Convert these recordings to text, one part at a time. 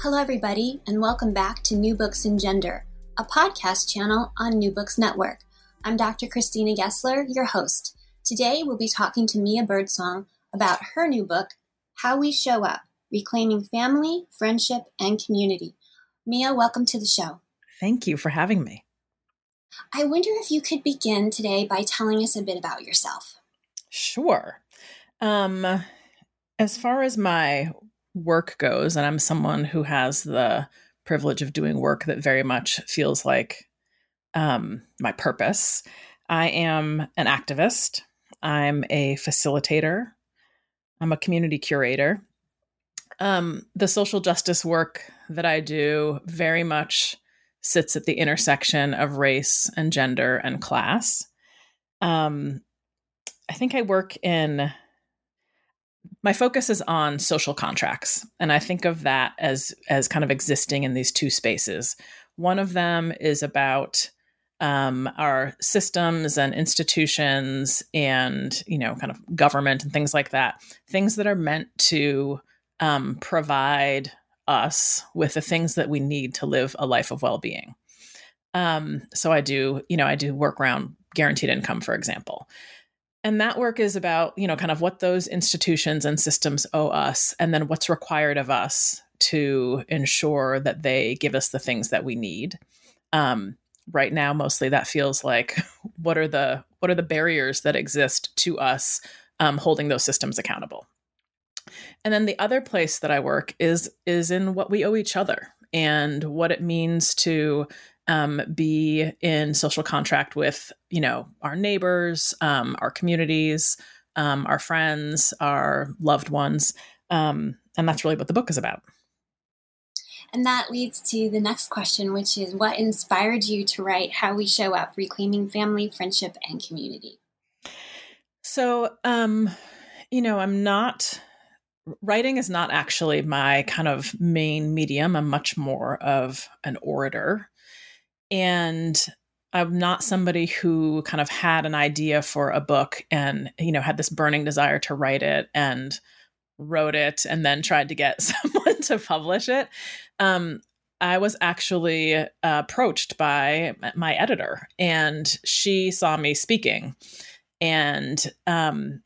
Hello, everybody, and welcome back to New Books in Gender, a podcast channel on New Books Network. I'm Dr. Christina Gessler, your host. Today, we'll be talking to Mia Birdsong about her new book, How We Show Up Reclaiming Family, Friendship, and Community. Mia, welcome to the show. Thank you for having me. I wonder if you could begin today by telling us a bit about yourself. Sure. Um, as far as my work goes, and I'm someone who has the privilege of doing work that very much feels like um, my purpose. I am an activist. I'm a facilitator. I'm a community curator. Um, the social justice work that I do very much sits at the intersection of race and gender and class. Um, I think I work in my focus is on social contracts and i think of that as as kind of existing in these two spaces. One of them is about um, our systems and institutions and you know kind of government and things like that things that are meant to um, provide us with the things that we need to live a life of well-being. Um, so i do you know i do work around guaranteed income for example and that work is about you know kind of what those institutions and systems owe us and then what's required of us to ensure that they give us the things that we need. Um, right now mostly that feels like what are the what are the barriers that exist to us um, holding those systems accountable? And then the other place that i work is is in what we owe each other and what it means to um, be in social contract with you know our neighbors um, our communities um, our friends our loved ones um, and that's really what the book is about. And that leads to the next question which is what inspired you to write how we show up reclaiming family friendship and community? So um you know i'm not writing is not actually my kind of main medium. I'm much more of an orator and I'm not somebody who kind of had an idea for a book and you know had this burning desire to write it and wrote it and then tried to get someone to publish it. Um, I was actually uh, approached by my editor, and she saw me speaking, and um,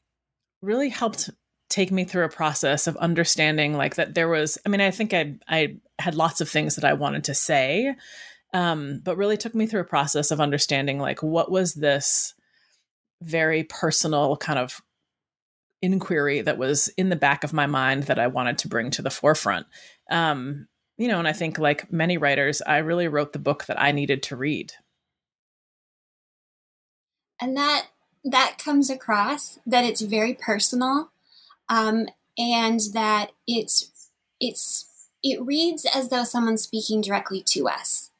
really helped take me through a process of understanding like that there was. I mean, I think I I had lots of things that I wanted to say, um, but really took me through a process of understanding like what was this very personal kind of inquiry that was in the back of my mind that I wanted to bring to the forefront. Um, you know, and I think like many writers, I really wrote the book that I needed to read. And that that comes across that it's very personal, um, and that it's it's it reads as though someone's speaking directly to us.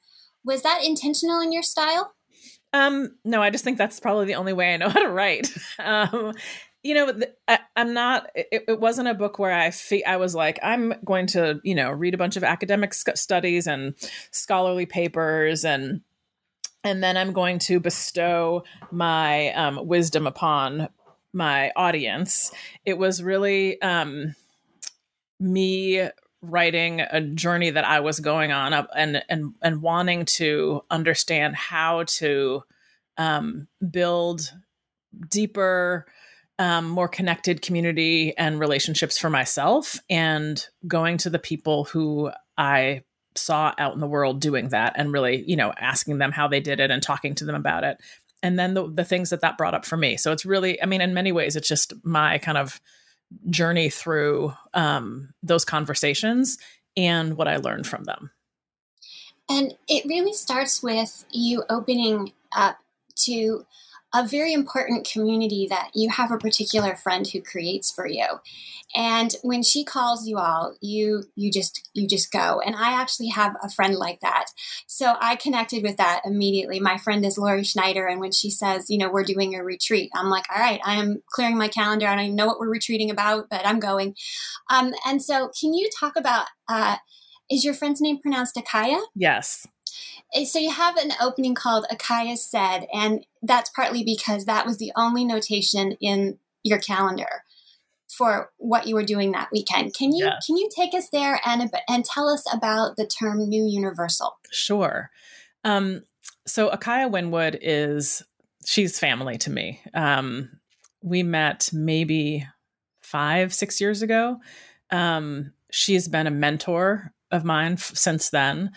Was that intentional in your style? Um, no, I just think that's probably the only way I know how to write. um, you know, I, am not. It, it, wasn't a book where I fe- I was like, I'm going to, you know, read a bunch of academic sc- studies and scholarly papers, and and then I'm going to bestow my um, wisdom upon my audience. It was really um, me writing a journey that I was going on up and and and wanting to understand how to um, build deeper um, more connected community and relationships for myself and going to the people who I saw out in the world doing that and really, you know, asking them how they did it and talking to them about it. And then the, the things that that brought up for me. So it's really, I mean, in many ways, it's just my kind of journey through um, those conversations and what I learned from them. And it really starts with you opening up to a very important community that you have a particular friend who creates for you. And when she calls you all you you just you just go. And i actually have a friend like that. So i connected with that immediately. My friend is lori schneider and when she says you know we're doing a retreat i'm like all right i am clearing my calendar i know what we're retreating about but i'm going. Um, and so can you talk about uh, is your friend's name pronounced akaya? Yes so you have an opening called Akaya said, and that's partly because that was the only notation in your calendar for what you were doing that weekend. Can you yes. can you take us there and and tell us about the term New Universal? Sure. Um, so Akaya Windwood is she's family to me. Um, we met maybe five six years ago. Um, she's been a mentor of mine f- since then,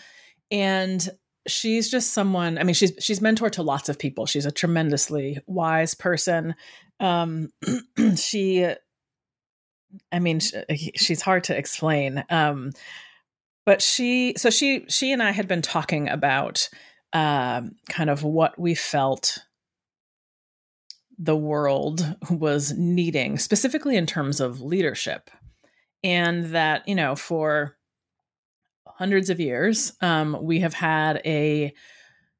and she's just someone i mean she's she's mentor to lots of people. She's a tremendously wise person. Um she i mean she's hard to explain. Um but she so she she and i had been talking about um kind of what we felt the world was needing specifically in terms of leadership. And that you know for hundreds of years, um, we have had a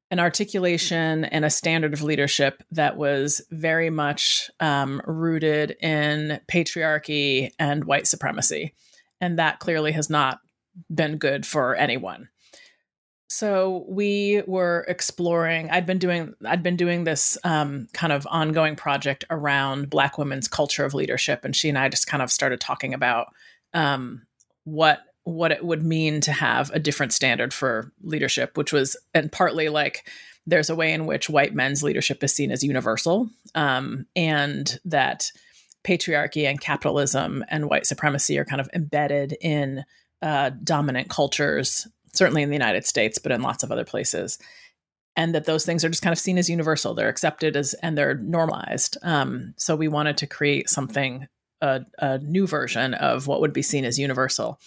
an articulation and a standard of leadership that was very much um, rooted in patriarchy and white supremacy, and that clearly has not been good for anyone. So we were exploring. I'd been doing. I'd been doing this um, kind of ongoing project around Black women's culture of leadership, and she and I just kind of started talking about um, what what it would mean to have a different standard for leadership, which was, and partly like there's a way in which white men's leadership is seen as universal, um, and that patriarchy and capitalism and white supremacy are kind of embedded in uh, dominant cultures, certainly in the United States, but in lots of other places. And that those things are just kind of seen as universal. They're accepted as and they're normalized. Um, so we wanted to create something, a, a new version of what would be seen as universal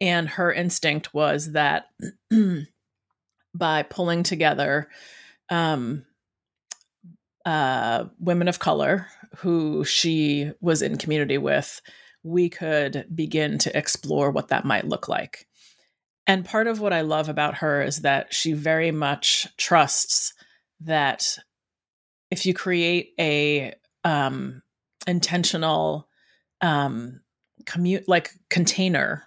and her instinct was that by pulling together um, uh, women of color who she was in community with, we could begin to explore what that might look like. And part of what I love about her is that she very much trusts that if you create a um, intentional um, commute like container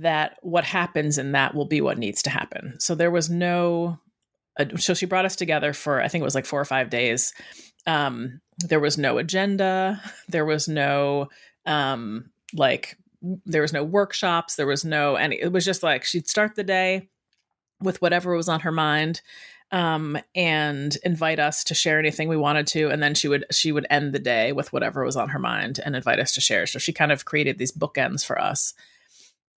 that what happens in that will be what needs to happen. So there was no, uh, so she brought us together for, I think it was like four or five days. Um, there was no agenda. There was no, um, like, there was no workshops. There was no, any, it was just like she'd start the day with whatever was on her mind um, and invite us to share anything we wanted to and then she would she would end the day with whatever was on her mind and invite us to share so she kind of created these bookends for us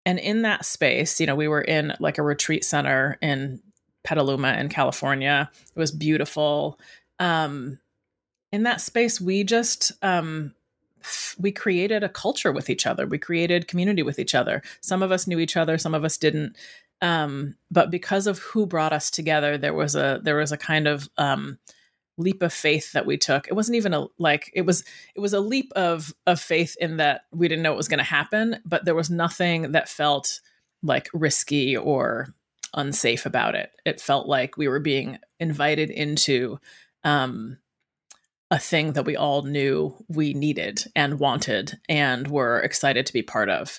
and in that space, you know, we were in like a retreat center in Petaluma in California. It was beautiful. Um, in that space, we just um, we created a culture with each other. We created community with each other. Some of us knew each other, some of us didn't. Um, but because of who brought us together, there was a there was a kind of um, leap of faith that we took. It wasn't even a like it was it was a leap of of faith in that we didn't know what was going to happen, but there was nothing that felt like risky or unsafe about it. It felt like we were being invited into um a thing that we all knew we needed and wanted and were excited to be part of.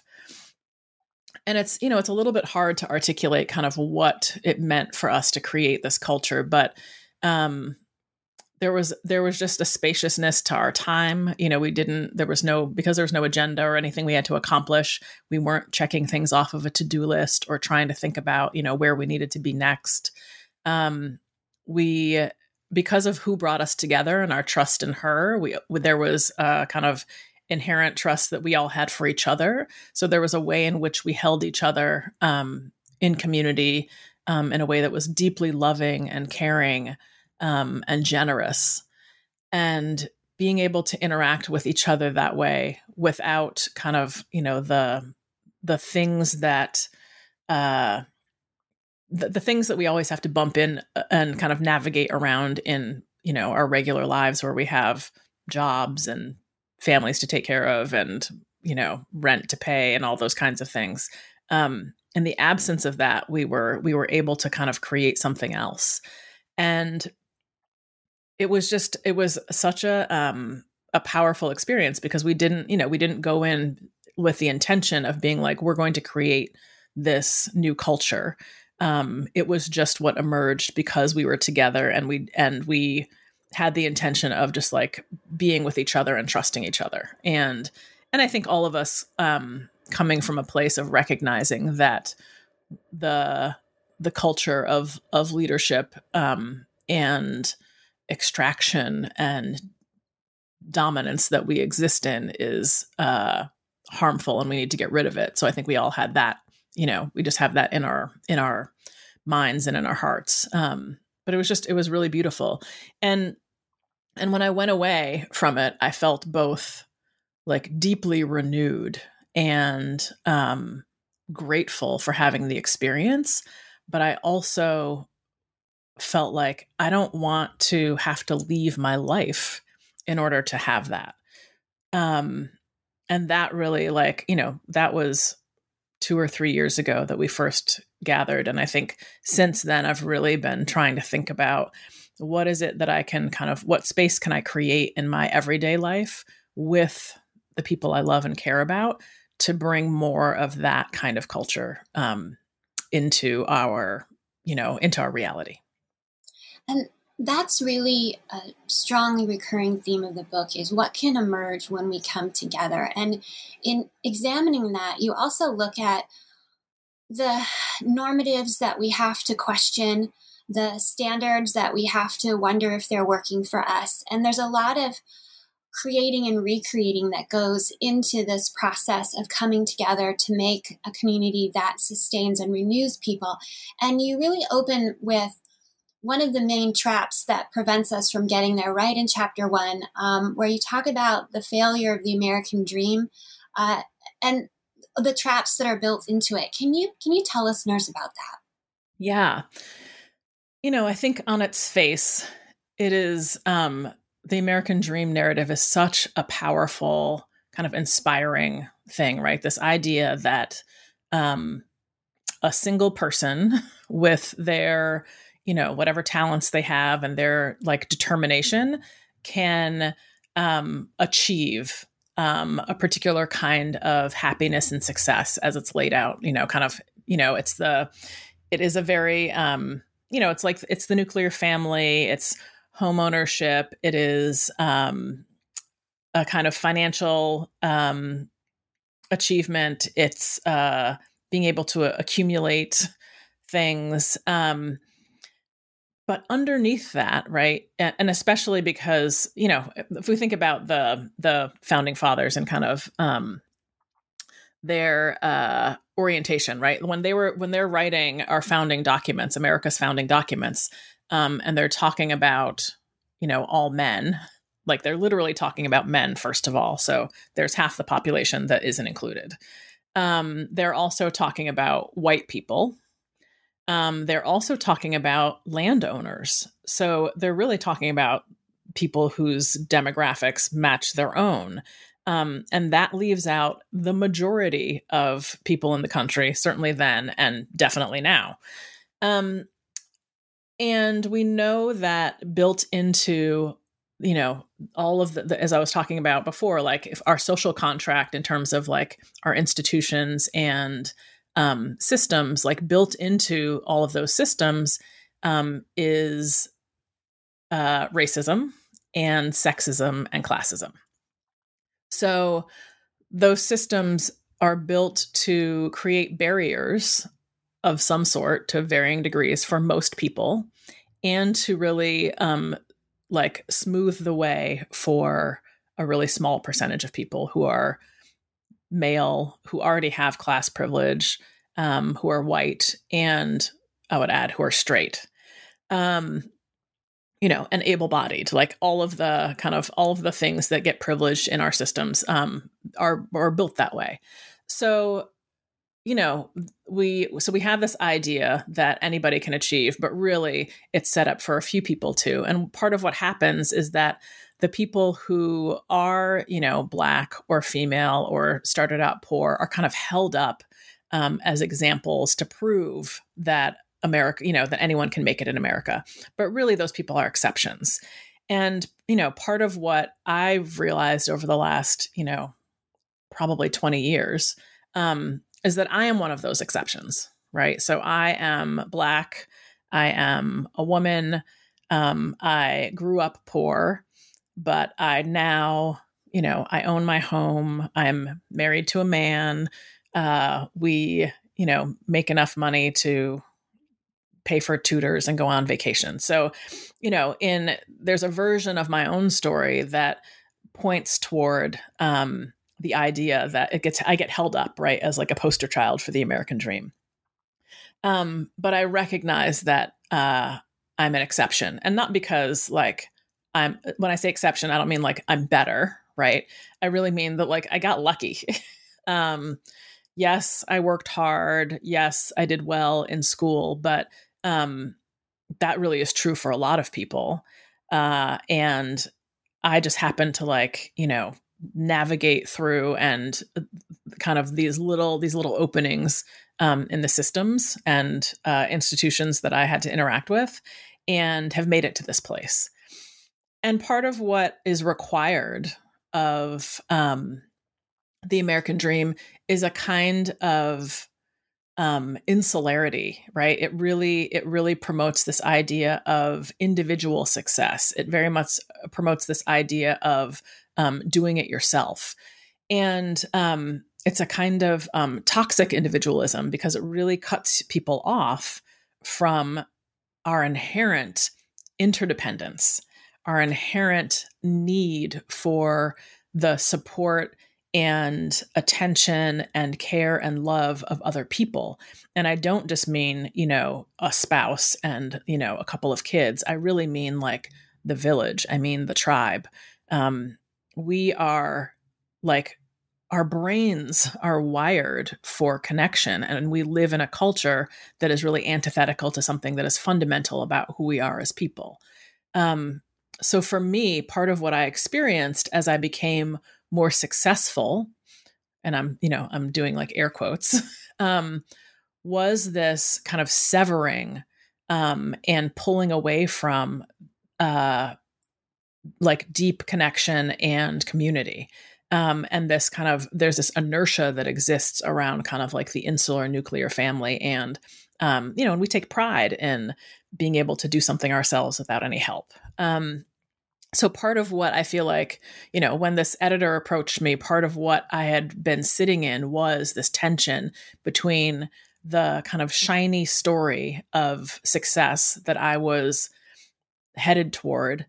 And it's, you know, it's a little bit hard to articulate kind of what it meant for us to create this culture, but um there was there was just a spaciousness to our time. You know we didn't there was no because there was no agenda or anything we had to accomplish we weren't checking things off of a to-do list or trying to think about you know where we needed to be next. Um, we because of who brought us together and our trust in her, we there was a kind of inherent trust that we all had for each other. So there was a way in which we held each other um, in community um, in a way that was deeply loving and caring um, and generous, and being able to interact with each other that way without kind of you know the the things that uh, the, the things that we always have to bump in uh, and kind of navigate around in you know our regular lives where we have jobs and families to take care of and you know rent to pay and all those kinds of things. Um in the absence of that we were we were able to kind of create something else. And it was just it was such a um a powerful experience because we didn't you know we didn't go in with the intention of being like we're going to create this new culture. Um, it was just what emerged because we were together and we and we had the intention of just like being with each other and trusting each other. And and i think all of us um, coming from a place of recognizing that the the culture of of leadership um, and extraction and dominance that we exist in is uh, harmful and we need to get rid of it. So i think we all had that you know we just have that in our in our minds and in our hearts. Um but it was just it was really beautiful. And and when i went away from it i felt both like deeply renewed and um grateful for having the experience but i also felt like i don't want to have to leave my life in order to have that um and that really like you know that was two or three years ago that we first gathered. And I think since then, I've really been trying to think about what is it that I can kind of, what space can I create in my everyday life with the people I love and care about to bring more of that kind of culture um, into our, you know, into our reality. And that's really a strongly recurring theme of the book is what can emerge when we come together. And in examining that you also look at the normatives that we have to question the standards that we have to wonder if they're working for us. And there's a lot of creating and recreating that goes into this process of coming together to make a community that sustains and renews people. And you really open with one of the main traps that prevents us from getting there right in chapter one, um, where you talk about the failure of the American dream uh, and the traps that are built into it. Can you can you tell listeners about that? Yeah, you know, I think on its face, it is um, the American dream narrative is such a powerful, kind of inspiring thing, right? This idea that um, a single person with their you know whatever talents they have and their like determination can um, achieve um, a particular kind of happiness and success as it's laid out you know kind of you know it's the it is a very um, you know it's like it's the nuclear family it's home ownership it is um, a kind of financial um, achievement it's uh, being able to accumulate things um, but underneath that right and, especially because you know if we think about the the founding fathers and kind of um their uh orientation right? When they were when they're writing our founding documents america's founding documents um and they're talking about you know all men like they're literally talking about men first of all. So there's half the population that isn't included. Um they're also talking about white people um, they're also talking about landowners. So they're really talking about people whose demographics match their own. Um, and that leaves out the majority of people in the country, certainly then and definitely now. Um, and we know that built into you know all of the, the, as i was talking about before like if our social contract in terms of like our institutions and um, systems, like built into all of those systems, um, is uh, racism and sexism and classism. So those systems are built to create barriers of some sort to varying degrees for most people and to really um, like smooth the way for a really small percentage of people who are male, who already have class privilege, um, who are white, and I would add who are straight. Um, you know, and able-bodied, like all of the kind of all of the things that get privileged in our systems um, are are built that way. So you know we so we have this idea that anybody can achieve but really it's set up for a few people too and part of what happens is that the people who are you know black or female or started out poor are kind of held up um, as examples to prove that america you know that anyone can make it in america but really those people are exceptions and you know part of what i've realized over the last you know probably 20 years um, is that I am one of those exceptions, right? So I am Black, I am a woman, um, I grew up poor, but I now, you know, I own my home, I'm married to a man, uh, we, you know, make enough money to pay for tutors and go on vacation. So, you know, in there's a version of my own story that points toward um, the idea that it gets I get held up right as like a poster child for the American dream. Um, but I recognize that uh, I'm an exception, and not because like I'm. When I say exception, I don't mean like I'm better, right? I really mean that like I got lucky. um, yes, I worked hard. Yes, I did well in school, but um, that really is true for a lot of people. Uh, and I just happened to like, you know, navigate through and uh, kind of these little these little openings um, in the systems and uh, institutions that I had to interact with, and have made it to this place. And part of what is required of um, the American dream is a kind of um, insularity, right? It really it really promotes this idea of individual success. It very much promotes this idea of um, doing it yourself. And um, it's a kind of um, toxic individualism because it really cuts people off from our inherent interdependence, our inherent need for the support and attention and care and love of other people. And I don't just mean, you know, a spouse and, you know, a couple of kids. I really mean like the village. I mean the tribe. Um, we are like our brains are wired for connection and we live in a culture that is really antithetical to something that is fundamental about who we are as people um, so for me part of what i experienced as i became more successful and i'm you know i'm doing like air quotes um, was this kind of severing um, and pulling away from uh, like deep connection and community. Um, and this kind of there's this inertia that exists around kind of like the insular nuclear family and um, you know and we take pride in being able to do something ourselves without any help um, so part of what i feel like you know when this editor approached me part of what i had been sitting in was this tension between the kind of shiny story of success that i was headed toward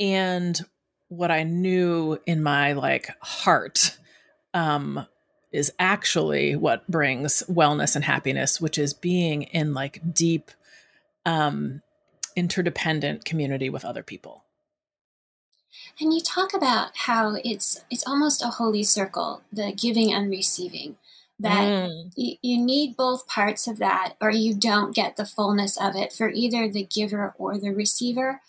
and what I knew in my like heart um, is actually what brings wellness and happiness, which is being in like deep, um, interdependent community with other people. And you talk about how it's it's almost a holy circle, the giving and receiving. That mm. y- you need both parts of that, or you don't get the fullness of it for either the giver or the receiver.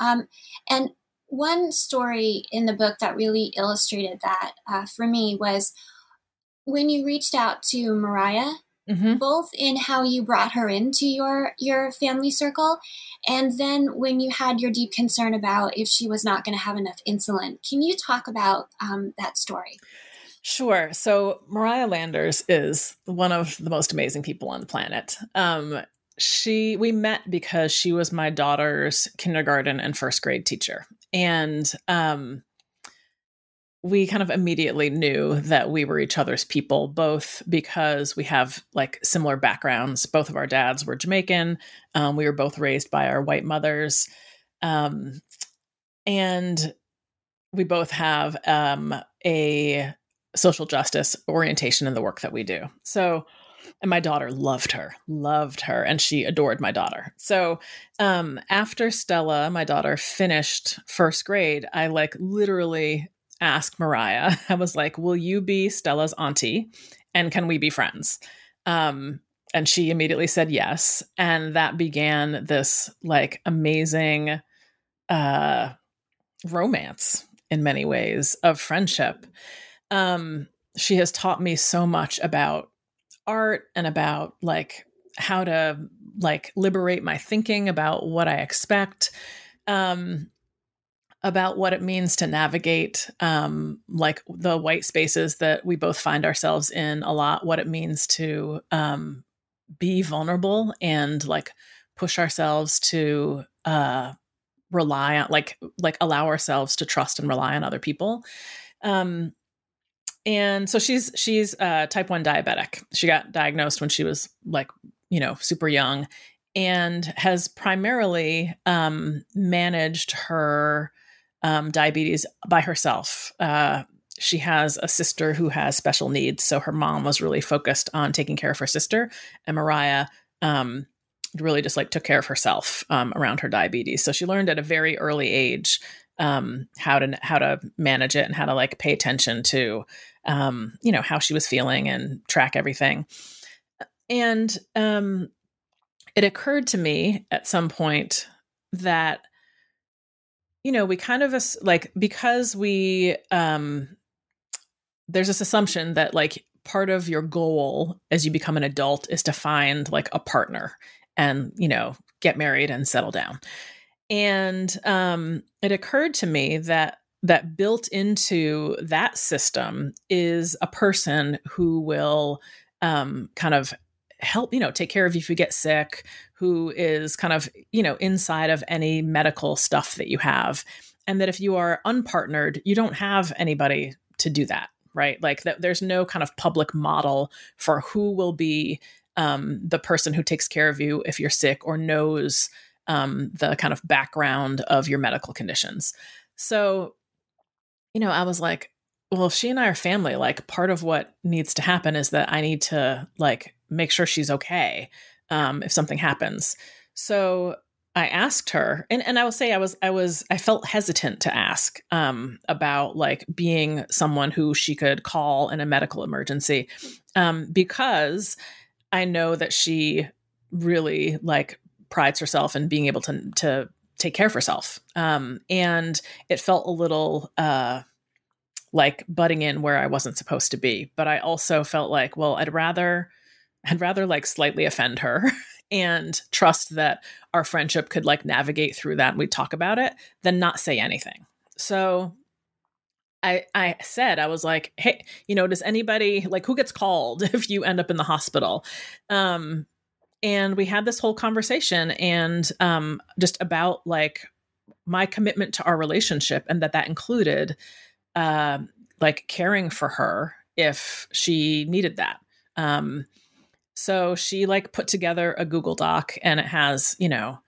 Um, and one story in the book that really illustrated that uh, for me was when you reached out to Mariah, mm-hmm. both in how you brought her into your your family circle, and then when you had your deep concern about if she was not going to have enough insulin. Can you talk about um, that story? Sure. So Mariah Landers is one of the most amazing people on the planet. Um, she we met because she was my daughter's kindergarten and first grade teacher and um we kind of immediately knew that we were each other's people, both because we have like similar backgrounds. Both of our dads were Jamaican. Um, we were both raised by our white mothers. Um, and we both have um, a social justice orientation in the work that we do. So, and my daughter loved her, loved her, and she adored my daughter. So, um, after Stella, my daughter, finished first grade, I like literally asked Mariah, I was like, Will you be Stella's auntie? And can we be friends? Um, and she immediately said yes. And that began this like amazing uh, romance in many ways of friendship. Um, she has taught me so much about art and about like how to like liberate my thinking about what I expect. Um, about what it means to navigate um, like the white spaces that we both find ourselves in a lot what it means to um, be vulnerable and like push ourselves to uh, rely on like like allow ourselves to trust and rely on other people. Um, and so she's she's uh, type 1 diabetic. She got diagnosed when she was like you know super young and has primarily um, managed her um, diabetes by herself. Uh, she has a sister who has special needs, so her mom was really focused on taking care of her sister, and Mariah um, really just like took care of herself um, around her diabetes. So she learned at a very early age um, how to how to manage it and how to like pay attention to um, you know how she was feeling and track everything. And um, it occurred to me at some point that you know, we kind of like because we um there's this assumption that like part of your goal as you become an adult is to find like a partner and, you know, get married and settle down. And um it occurred to me that that built into that system is a person who will um, kind of help you know take care of you if you get sick who is kind of you know inside of any medical stuff that you have and that if you are unpartnered you don't have anybody to do that right? Like that there's no kind of public model for who will be um, the person who takes care of you if you're sick or knows um, the kind of background of your medical conditions. So you know i was like well if she and i are family. Like part of what needs to happen is that i need to like make sure she's okay um, if something happens. So I asked her, and, and I will say I was I was I felt hesitant to ask um, about like being someone who she could call in a medical emergency um, because I know that she really like prides herself in being able to to take care of herself, um, and it felt a little. Uh, like butting in where I wasn't supposed to be. But I also felt like, well, I'd rather I'd rather like slightly offend her and trust that our friendship could like navigate through that and we'd talk about it than not say anything. So I I said I was like, "Hey, you know, does anybody like who gets called if you end up in the hospital?" Um and we had this whole conversation and um just about like my commitment to our relationship and that that included uh, like caring for her if she needed that. Um so she like put together a Google Doc and it has, you know,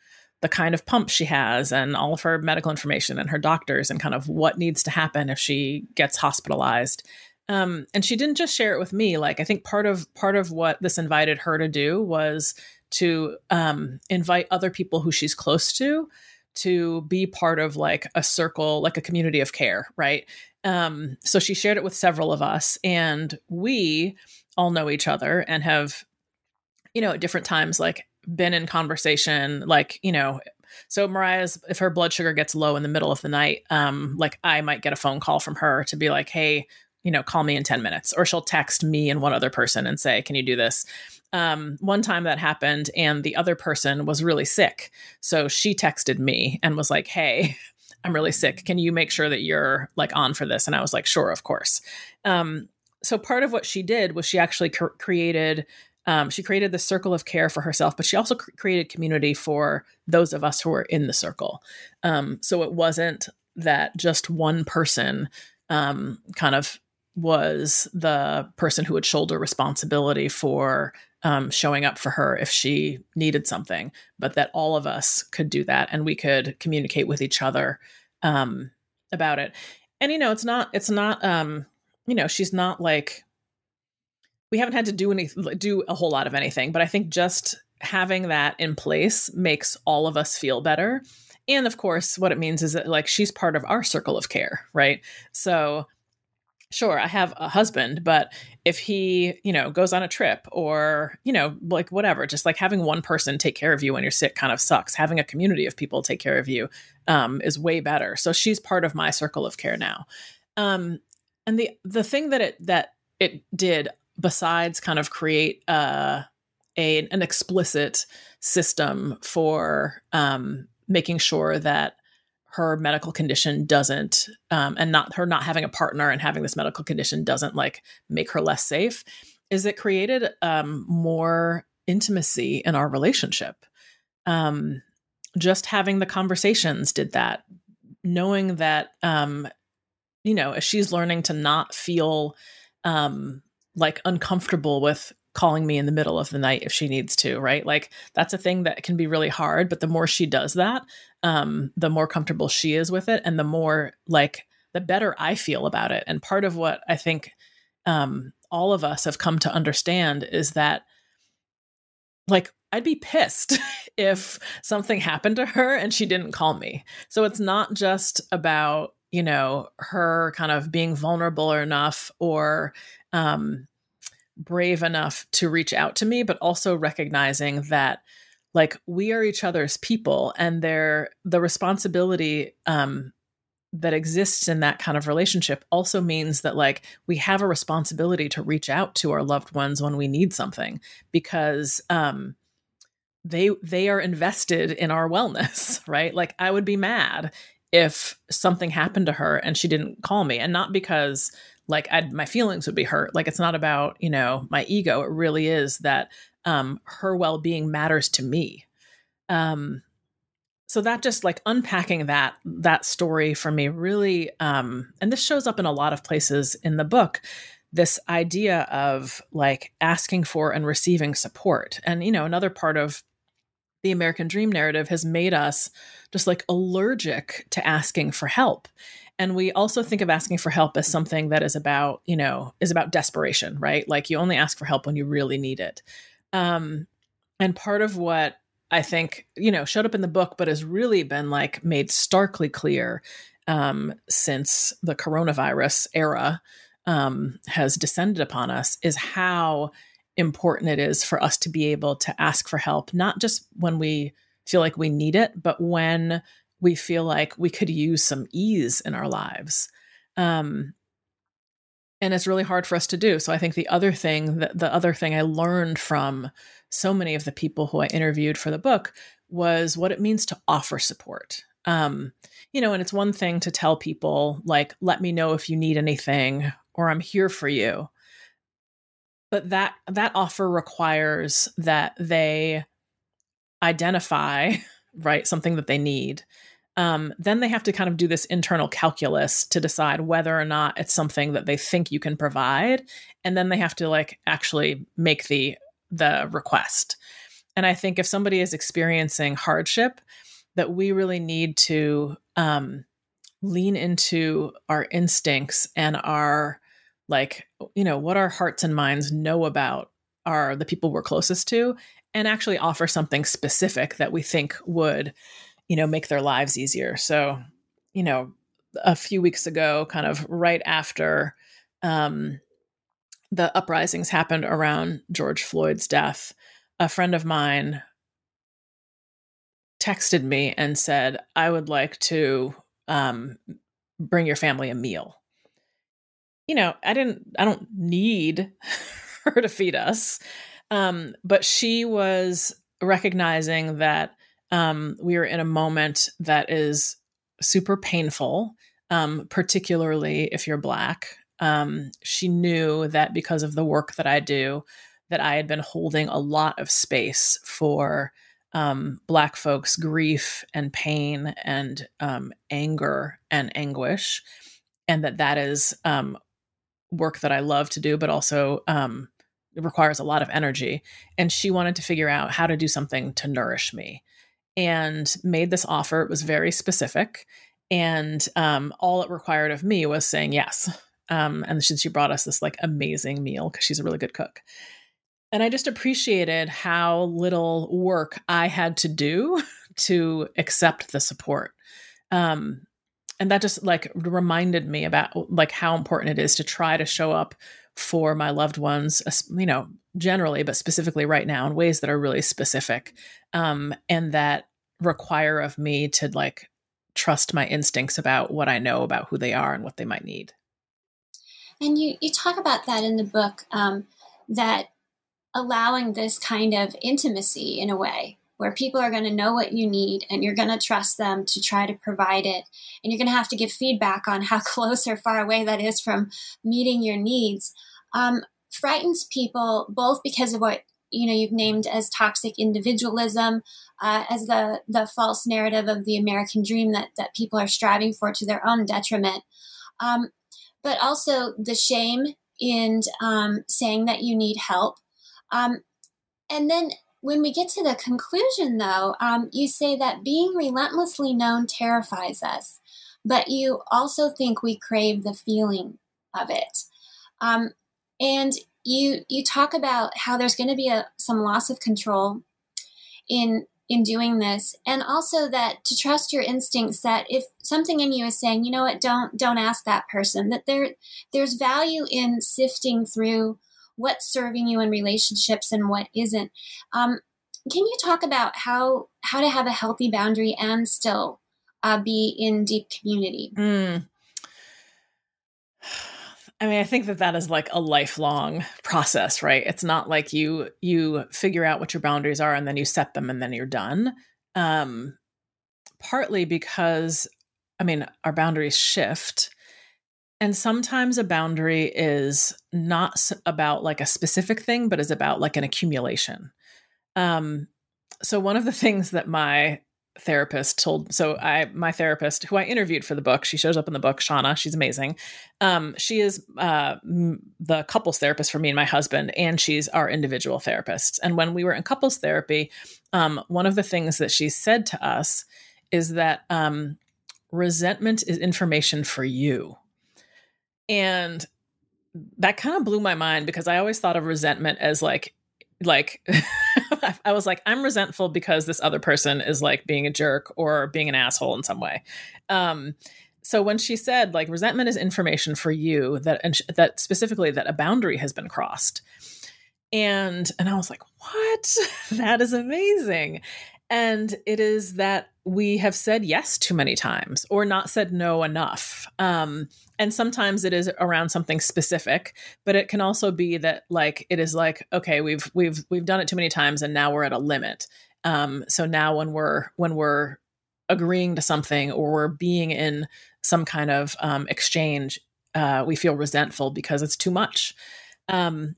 the kind of pump she has and all of her medical information and her doctors and kind of what needs to happen if she gets hospitalized. Um, and she didn't just share it with me. Like I think part of part of what this invited her to do was to um, invite other people who she's close to to be part of like a circle, like a community of care, right? Um, so she shared it with several of us, and we all know each other and have you know, at different times, like been in conversation, like, you know, so Mariah's, if her blood sugar gets low in the middle of the night, um, like I might get a phone call from her to be like, hey, you know, call me in 10 minutes. Or she'll text me and one other person and say, can you do this? Um, one time that happened and the other person was really sick. So she texted me and was like, hey, I'm really sick. Can you make sure that you're like on for this? And I was like, sure, of course. Um, so part of what she did was she actually cr- created um, she created the circle of care for herself, but she also cr- created community for those of us who were in the circle. Um, so it wasn't that just one person um, kind of was the person who would shoulder responsibility for um, showing up for her if she needed something, but that all of us could do that and we could communicate with each other um, about it. And you know, it's not it's not um, you know, she's not like we haven't had to do any do a whole lot of anything, but I think just having that in place makes all of us feel better. And of course, what it means is that like she's part of our circle of care, right? So sure i have a husband but if he you know goes on a trip or you know like whatever just like having one person take care of you when you're sick kind of sucks having a community of people take care of you um, is way better so she's part of my circle of care now um, and the the thing that it that it did besides kind of create uh, a an explicit system for um, making sure that her medical condition doesn't um, and not her not having a partner and having this medical condition doesn't like make her less safe is it created um, more intimacy in our relationship. Um, just having the conversations did that knowing that um, you know as she's learning to not feel um, like uncomfortable with calling me in the middle of the night if she needs to, right? Like that's a thing that can be really hard, but the more she does that, um, the more comfortable she is with it and the more like the better I feel about it. And part of what I think um, all of us have come to understand is that like I'd be pissed if something happened to her and she didn't call me. So it's not just about, you know, her kind of being vulnerable enough or um brave enough to reach out to me, but also recognizing that like we are each other's people and they're the responsibility um that exists in that kind of relationship also means that like we have a responsibility to reach out to our loved ones when we need something because um they they are invested in our wellness right? Like i would be mad if something happened to her and she didn't call me and not because like I'd, my feelings would be hurt. Like it's not about you know my ego. It really is that um her well-being matters to me. Um so that just like unpacking that that story for me really um and this shows up in a lot of places in the book this idea of like asking for and receiving support. And you know another part of the american dream narrative has made us just like allergic to asking for help and we also think of asking for help as something that is about you know is about desperation right? Like you only ask for help when you really need it. Um and part of what i think you know showed up in the book but has really been like made starkly clear um since the coronavirus era um has descended upon us is how important it is for us to be able to ask for help not just when we feel like we need it but when we feel like we could use some ease in our lives. Um, and it's really hard for us to do. So I think the other thing that the other thing I learned from so many of the people who I interviewed for the book was what it means to offer support. Um, you know, and it's one thing to tell people like, "Let me know if you need anything," or "I'm here for you." But that that offer requires that they identify right something that they need um, then they have to kind of do this internal calculus to decide whether or not it's something that they think you can provide. And then they have to like actually make the the request. And i think if somebody is experiencing hardship that we really need to um, lean into our instincts and our like you know what our hearts and minds know about are the people we're closest to and actually offer something specific that we think would you know, make their lives easier. So, you know, a few weeks ago, kind of right after um, the uprisings happened around George Floyd's death, a friend of mine texted me and said, I would like to um, bring your family a meal. You know, I didn't, I don't need her to feed us. Um, but she was recognizing that um, we are in a moment that is super painful, um, particularly if you're Black. Um, she knew that because of the work that I do, that I had been holding a lot of space for um, Black folks' grief and pain and um, anger and anguish. and that that is um, work that I love to do, but also it requires a lot of energy. And she wanted to figure out how to do something to nourish me and made this offer. It was very specific. And um, all it required of me was saying yes. Um, and she, she brought us this like amazing meal because she's a really good cook. And I just appreciated how little work I had to do to accept the support. Um, and that just like reminded me about like how important it is to try to show up for my loved ones, you know, generally, but specifically right now in ways that are really specific um, and that require of me to like trust my instincts about what I know about who they are and what they might need. And you, you talk about that in the book um, that allowing this kind of intimacy in a way where people are going to know what you need and you're going to trust them to try to provide it. And you're going to have to give feedback on how close or far away that is from meeting your needs. Um, frightens people both because of what you know you've named as toxic individualism uh, as the the false narrative of the american dream that that people are striving for to their own detriment um, but also the shame in um, saying that you need help um, and then when we get to the conclusion, though, um, you say that being relentlessly known terrifies us, but you also think we crave the feeling of it. Um, and you you talk about how there's going to be a, some loss of control in in doing this and also that to trust your instincts that if something in you is saying you know what don't don't ask that person that there there's value in sifting through what's serving you in relationships and what isn't. Um, can you talk about how how to have a healthy boundary and still uh, be in deep community? Mm. I mean, I think that that is like a lifelong process, right? It's not like you you figure out what your boundaries are and then you set them and then you're done. Um, partly because, I mean, our boundaries shift and sometimes a boundary is not about like a specific thing, but is about like an accumulation. Um, so one of the things that my therapist told so i my therapist who i interviewed for the book she shows up in the book shauna she's amazing. Um, she is uh, the couples therapist for me and my husband and she's our individual therapist. And when we were in couples therapy um, one of the things that she said to us is that um, resentment is information for you. And that kind of blew my mind because I always thought of resentment as like like I was like I'm resentful because this other person is like being a jerk or being an asshole in some way. Um so when she said like resentment is information for you that and sh- that specifically that a boundary has been crossed. And and I was like, "What? that is amazing." And it is that we have said yes too many times or not said no enough. Um, and sometimes it is around something specific, but it can also be that like it is like, okay, we've we've we've done it too many times and now we're at a limit. Um, so now when we're when we're agreeing to something or we're being in some kind of um, exchange, uh, we feel resentful because it's too much. Um,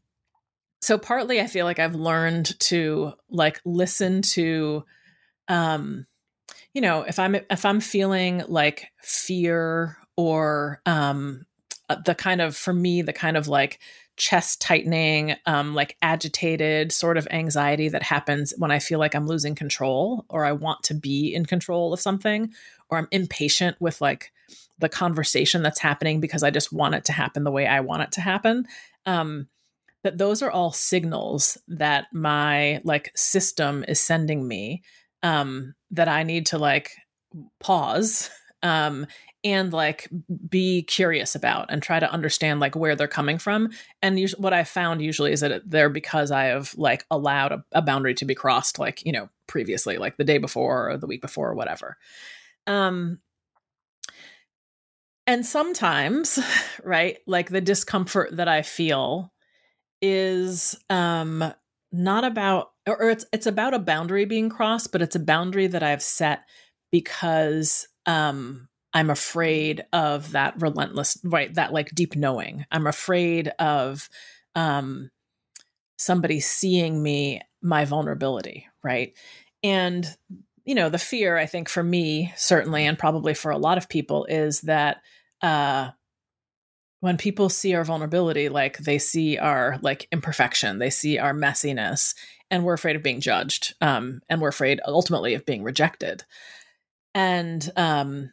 so partly I feel like I've learned to like listen to um you know if i'm if i'm feeling like fear or um uh, the kind of for me the kind of like chest tightening um like agitated sort of anxiety that happens when i feel like i'm losing control or i want to be in control of something or i'm impatient with like the conversation that's happening because i just want it to happen the way i want it to happen um that those are all signals that my like system is sending me um, that I need to like pause um, and like be curious about and try to understand like where they're coming from. And us- what I found usually is that they're because I have like allowed a, a, boundary to be crossed, like you know previously, like the day before or the week before or whatever. Um, and sometimes, right, like the discomfort that I feel is um not about or it's it's about a boundary being crossed, but it's a boundary that I've set because um I'm afraid of that relentless right that like deep knowing. I'm afraid of um somebody seeing me my vulnerability, right? And you know, the fear I think for me certainly and probably for a lot of people is that uh when people see our vulnerability like they see our like imperfection they see our messiness and we're afraid of being judged um, and we're afraid ultimately of being rejected. And um,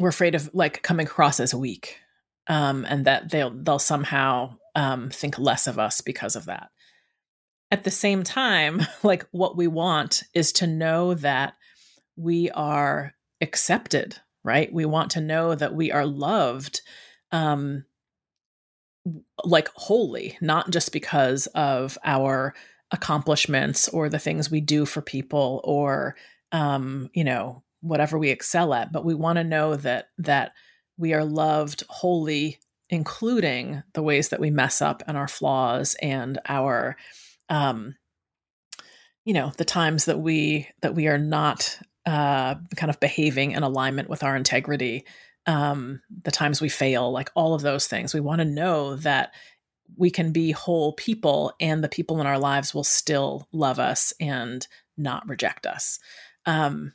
we're afraid of like coming across as weak um, and that they'll they'll somehow um, think less of us because of that. At the same time like what we want is to know that we are accepted right? We want to know that we are loved um like wholly not just because of our accomplishments or the things we do for people or um you know whatever we excel at but we want to know that that we are loved wholly including the ways that we mess up and our flaws and our um you know the times that we that we are not uh kind of behaving in alignment with our integrity um, the times we fail, like all of those things. We want to know that we can be whole people and the people in our lives will still love us and not reject us. Um,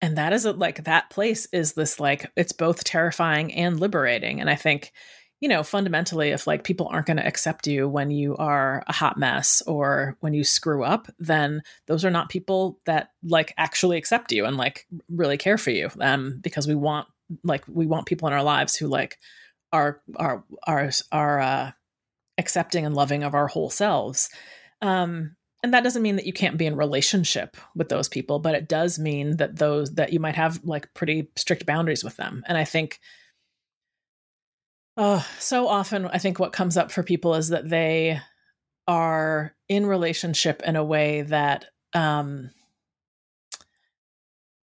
and that is a, like that place is this like it's both terrifying and liberating. And I think, you know, fundamentally, if like people aren't going to accept you when you are a hot mess or when you screw up, then those are not people that like actually accept you and like really care for you. Um, because we want like we want people in our lives who like are are are are uh, accepting and loving of our whole selves. Um, and that doesn't mean that you can't be in relationship with those people, but it does mean that those that you might have like pretty strict boundaries with them. And I think uh, so often, I think what comes up for people is that they are in relationship in a way that um,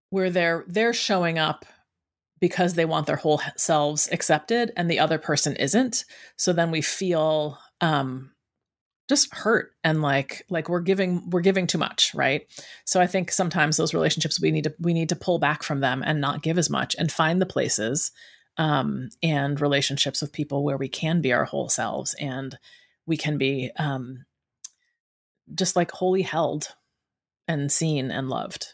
where they're they're showing up because they want their whole selves accepted and the other person isn't. So then we feel um just hurt and like like we're giving we're giving too much right? So i think sometimes those relationships we need to we need to pull back from them and not give as much and find the places um and relationships with people where we can be our whole selves and we can be um just like wholly held and seen and loved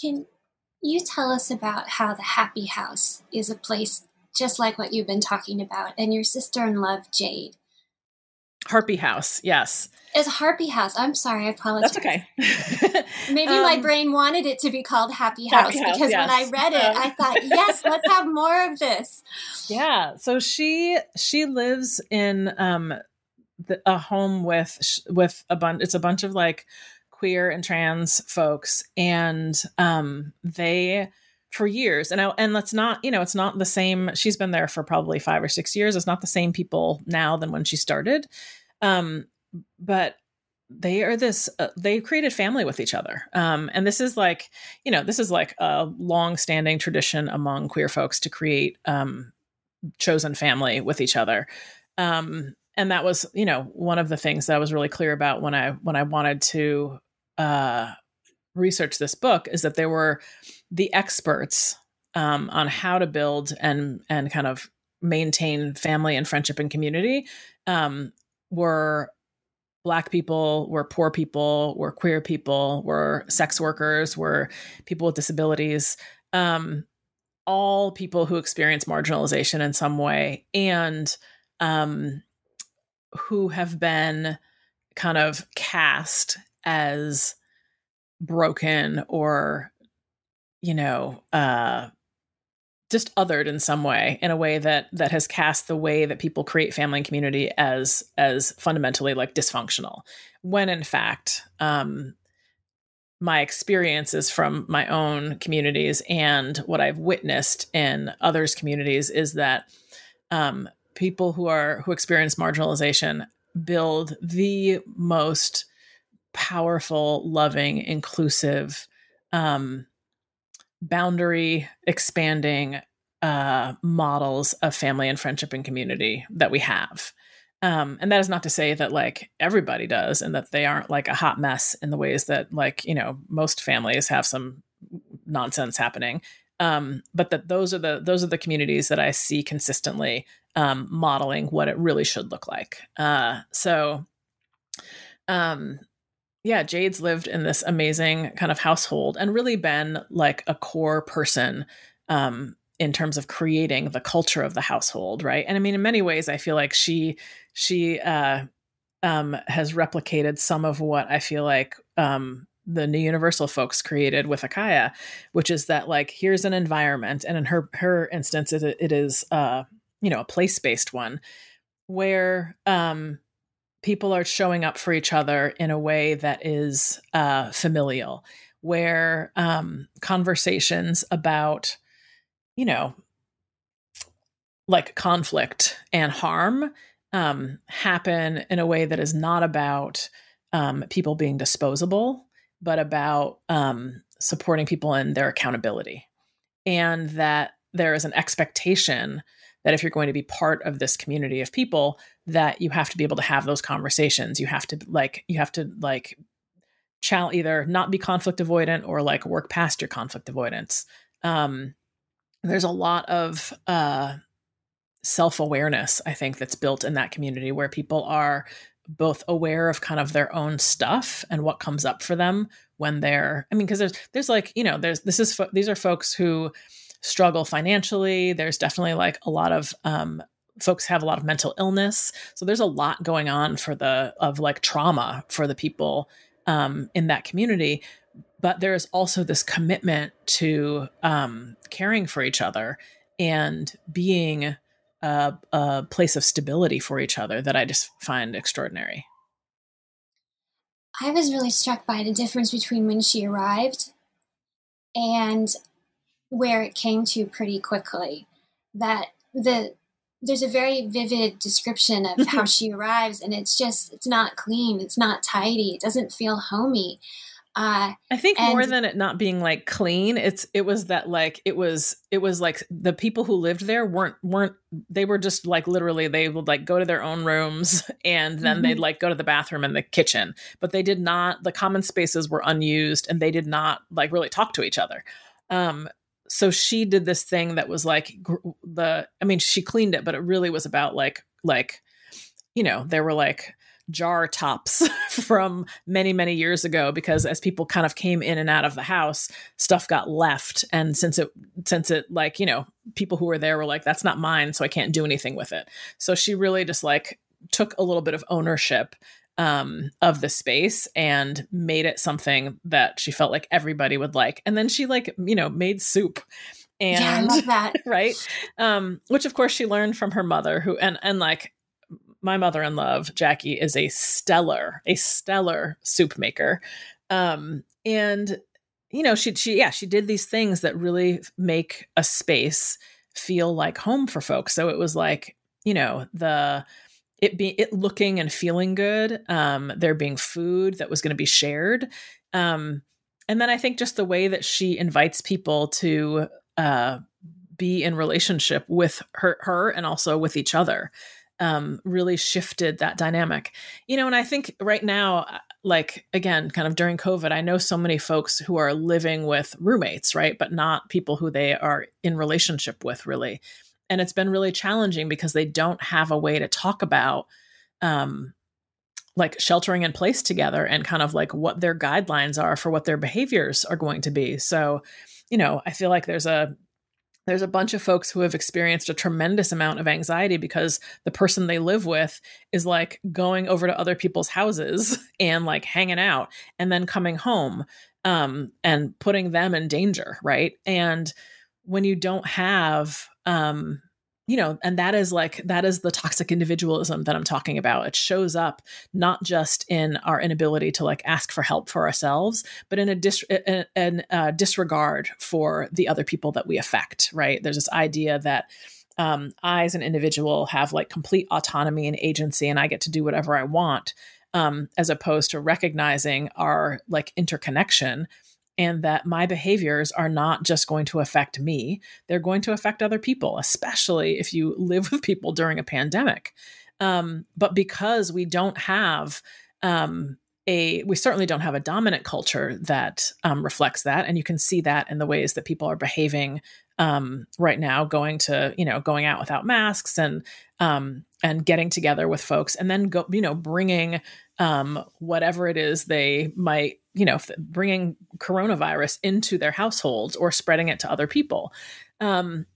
Can you tell us about how the Happy House is a place just like what you've been talking about and your sister in love, Jade? Harpy House, yes. It's Harpy House. I'm sorry, I apologize. That's okay. Maybe um, my brain wanted it to be called Happy House, Happy House because yes. when I read it, I thought, yes, let's have more of this. Yeah. So she she lives in um the, a home with with a bunch. It's a bunch of like queer and trans folks and um they for years and I, and let's not you know it's not the same she's been there for probably 5 or 6 years it's not the same people now than when she started um but they are this uh, they created family with each other um and this is like you know this is like a long standing tradition among queer folks to create um chosen family with each other um and that was you know one of the things that I was really clear about when I when I wanted to uh, research this book is that there were the experts um, on how to build and and kind of maintain family and friendship and community um, were black people were poor people were queer people were sex workers were people with disabilities um, all people who experience marginalization in some way and um, who have been kind of cast as broken or you know uh just othered in some way in a way that that has cast the way that people create family and community as as fundamentally like dysfunctional. When in fact um my experiences from my own communities and what I've witnessed in others' communities is that um, people who are who experience marginalization build the most powerful, loving, inclusive, um, boundary expanding uh, models of family and friendship and community that we have. Um, and that is not to say that like everybody does and that they aren't like a hot mess in the ways that like, you know, most families have some nonsense happening. Um, but that those are the those are the communities that I see consistently um, modeling what it really should look like. Uh, so, um, yeah, Jade's lived in this amazing kind of household and really been like a core person um, in terms of creating the culture of the household, right? And I mean, in many ways, I feel like she she uh, um, has replicated some of what I feel like um, the new Universal folks created with Akaya, which is that like here's an environment, and in her her instance, it, it is uh, you know a place based one where um, people are showing up for each other in a way that is uh, familial, where um, conversations about you know like conflict and harm um, happen in a way that is not about um, people being disposable, but about um, supporting people in their accountability. And that there is an expectation that if you're going to be part of this community of people, that you have to be able to have those conversations. You have to like, you have to like, challenge either not be conflict avoidant or like work past your conflict avoidance. Um, there's a lot of uh, self awareness, I think, that's built in that community where people are both aware of kind of their own stuff and what comes up for them when they're i mean because there's there's like you know there's this is fo- these are folks who struggle financially. There's definitely like a lot of um folks have a lot of mental illness. So there's a lot going on for the of like trauma for the people um in that community. But there's also this commitment to um caring for each other and being a, a place of stability for each other that I just find extraordinary. I was really struck by the difference between when she arrived and where it came to pretty quickly. That the there's a very vivid description of how she arrives, and it's just it's not clean, it's not tidy, it doesn't feel homey. Uh, I think and, more than it not being like clean, it's it was that like it was it was like the people who lived there weren't weren't they were just like literally they would like go to their own rooms and then mm-hmm. they'd like go to the bathroom and the kitchen, but they did not the common spaces were unused and they did not like really talk to each other. Um, so she did this thing that was like the I mean she cleaned it, but it really was about like like you know there were like jar tops from many many years ago because as people kind of came in and out of the house stuff got left. And since it since it like you know people who were there were like that's not mine so i can't do anything with it. So she really just like took a little bit of ownership um, of the space and made it something that she felt like everybody would like and then she like you know made soup and yeah, I love that. right um which of course she learned from her mother who and and like my mother in love, Jackie, is a stellar, a stellar soup maker. Um, and you know, she she yeah, she did these things that really make a space feel like home for folks. So it was like, you know, the it be it looking and feeling good, um, there being food that was going to be shared. Um, and then I think just the way that she invites people to uh, be in relationship with her, her and also with each other um, really shifted that dynamic. You know, and I think right now, uh, like again, kind of during COVID, I know so many folks who are living with roommates, right? But not people who they are in relationship with, really. And it's been really challenging because they don't have a way to talk about um, like sheltering in place together and kind of like what their guidelines are for what their behaviors are going to be. So, you know, I feel like there's a there's a bunch of folks who have experienced a tremendous amount of anxiety because the person they live with is like going over to other people's houses and like hanging out and then coming home um, and putting them in danger right and when you don't have um, you know, and that is like, that is the toxic individualism that I'm talking about. It shows up not just in our inability to like ask for help for ourselves, but in a dis- in, uh, disregard for the other people that we affect, right? There's this idea that um, I, as an individual, have like complete autonomy and agency, and I get to do whatever I want, um, as opposed to recognizing our like interconnection and that my behaviors are not just going to affect me, they're going to affect other people, especially if you live with people during a pandemic. Um, but because we don't have um, a, we certainly don't have a dominant culture that um, reflects that, and you can see that in the ways that people are behaving um, right now, going to you know going out without masks and um, and getting together with folks, and then go you know bringing um, whatever it is they might, you know, bringing coronavirus into their households or spreading it to other people. Um,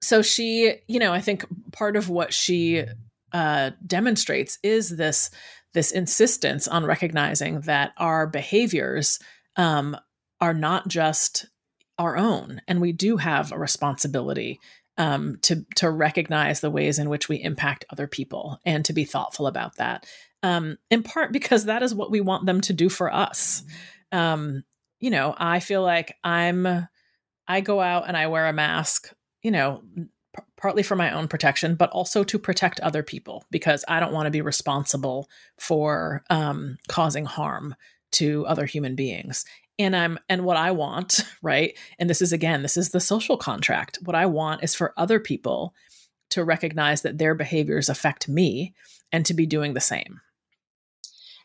so she, you know, I think part of what she uh, demonstrates is this this insistence on recognizing that our behaviors um, are not just our own, and we do have a responsibility um, to to recognize the ways in which we impact other people and to be thoughtful about that um, in part because that is what we want them to do for us. Um, you know, I feel like I'm, I go out and I wear a mask, you know, p- partly for my own protection, but also to protect other people because I don't want to be responsible for um, causing harm to other human beings. And I'm, and what I want, right? And this is again, this is the social contract. What I want is for other people to recognize that their behaviors affect me and to be doing the same.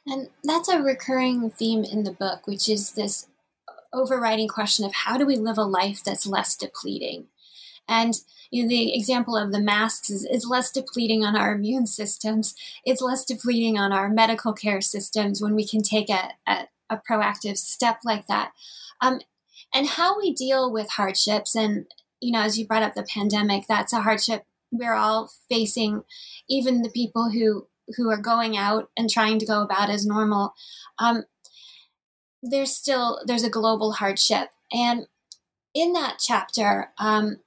And that's a recurring theme in the book, which is this overriding question of how do we live a life that's less depleting? And you know, the example of the masks is, is less depleting on our immune systems. It's less depleting on our medical care systems when we can take a, a, a proactive step like that. Um, and how we deal with hardships, and you know, as you brought up the pandemic, that's a hardship we're all facing. Even the people who who are going out and trying to go about as normal, um, there's still there's a global hardship. And in that chapter, um,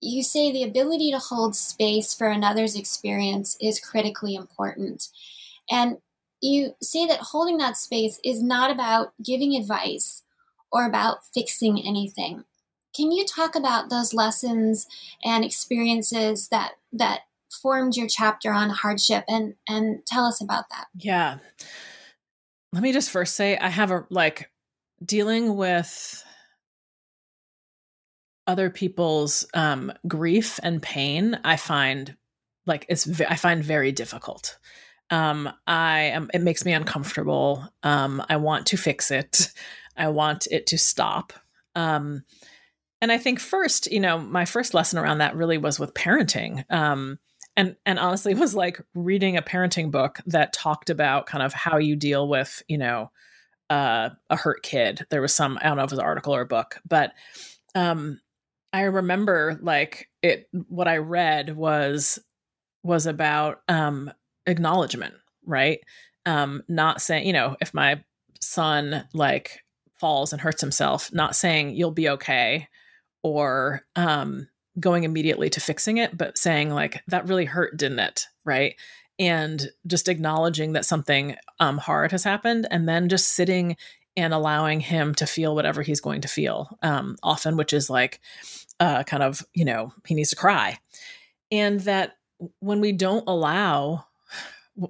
you say the ability to hold space for another's experience is critically important. And you say that holding that space is not about giving advice or about fixing anything. Can you talk about those lessons and experiences that that formed your chapter on hardship and and tell us about that. Yeah. Let me just first say I have a like dealing with other people's um grief and pain I find like it's I find very difficult. Um I am it makes me uncomfortable. Um I want to fix it. I want it to stop. Um and I think first, you know, my first lesson around that really was with parenting. Um and and honestly was like reading a parenting book that talked about kind of how you deal with you know uh, a hurt kid there was some i don't know if it was an article or a book but um i remember like it what i read was was about um acknowledgement right um not saying you know if my son like falls and hurts himself not saying you'll be okay or um going immediately to fixing it, but saying like that really hurt, didn't it? Right. And just acknowledging that something um, hard has happened, and then just sitting and allowing him to feel whatever he's going to feel, um, often, which is like uh, kind of, you know, he needs to cry. And that when we don't allow,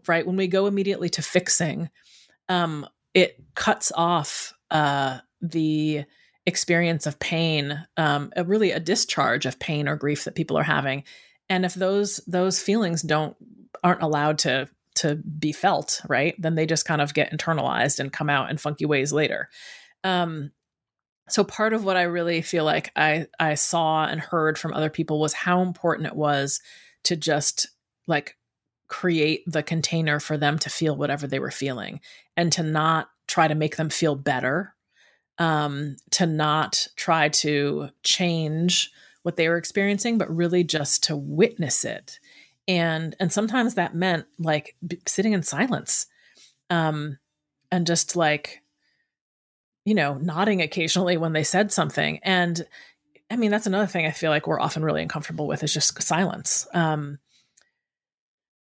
right, when we go immediately to fixing, um, it cuts off uh, the experience of pain, um, a, really a discharge of pain or grief that people are having. And if those those feelings don't aren't allowed to to be felt, right, then they just kind of get internalized and come out in funky ways later. Um, so part of what I really feel like I I saw and heard from other people was how important it was to just like create the container for them to feel whatever they were feeling and to not try to make them feel better um, to not try to change what they were experiencing, but really just to witness it. And and sometimes that meant like b- sitting in silence, um, and just like, you know, nodding occasionally when they said something. And I mean, that's another thing I feel like we're often really uncomfortable with is just silence. Um,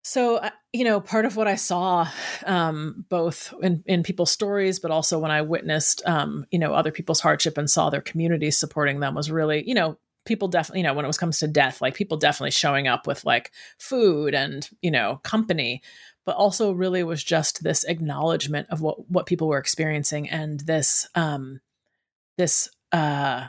so, uh, you know, part of what I saw, um, both in, in people's stories, but also when I witnessed, um, you know, other people's hardship and saw their communities supporting them was really, you know, people definitely, you know, when it comes to death, like people definitely showing up with like food and, you know, company, but also really was just this acknowledgement of what, what people were experiencing and this, um, this uh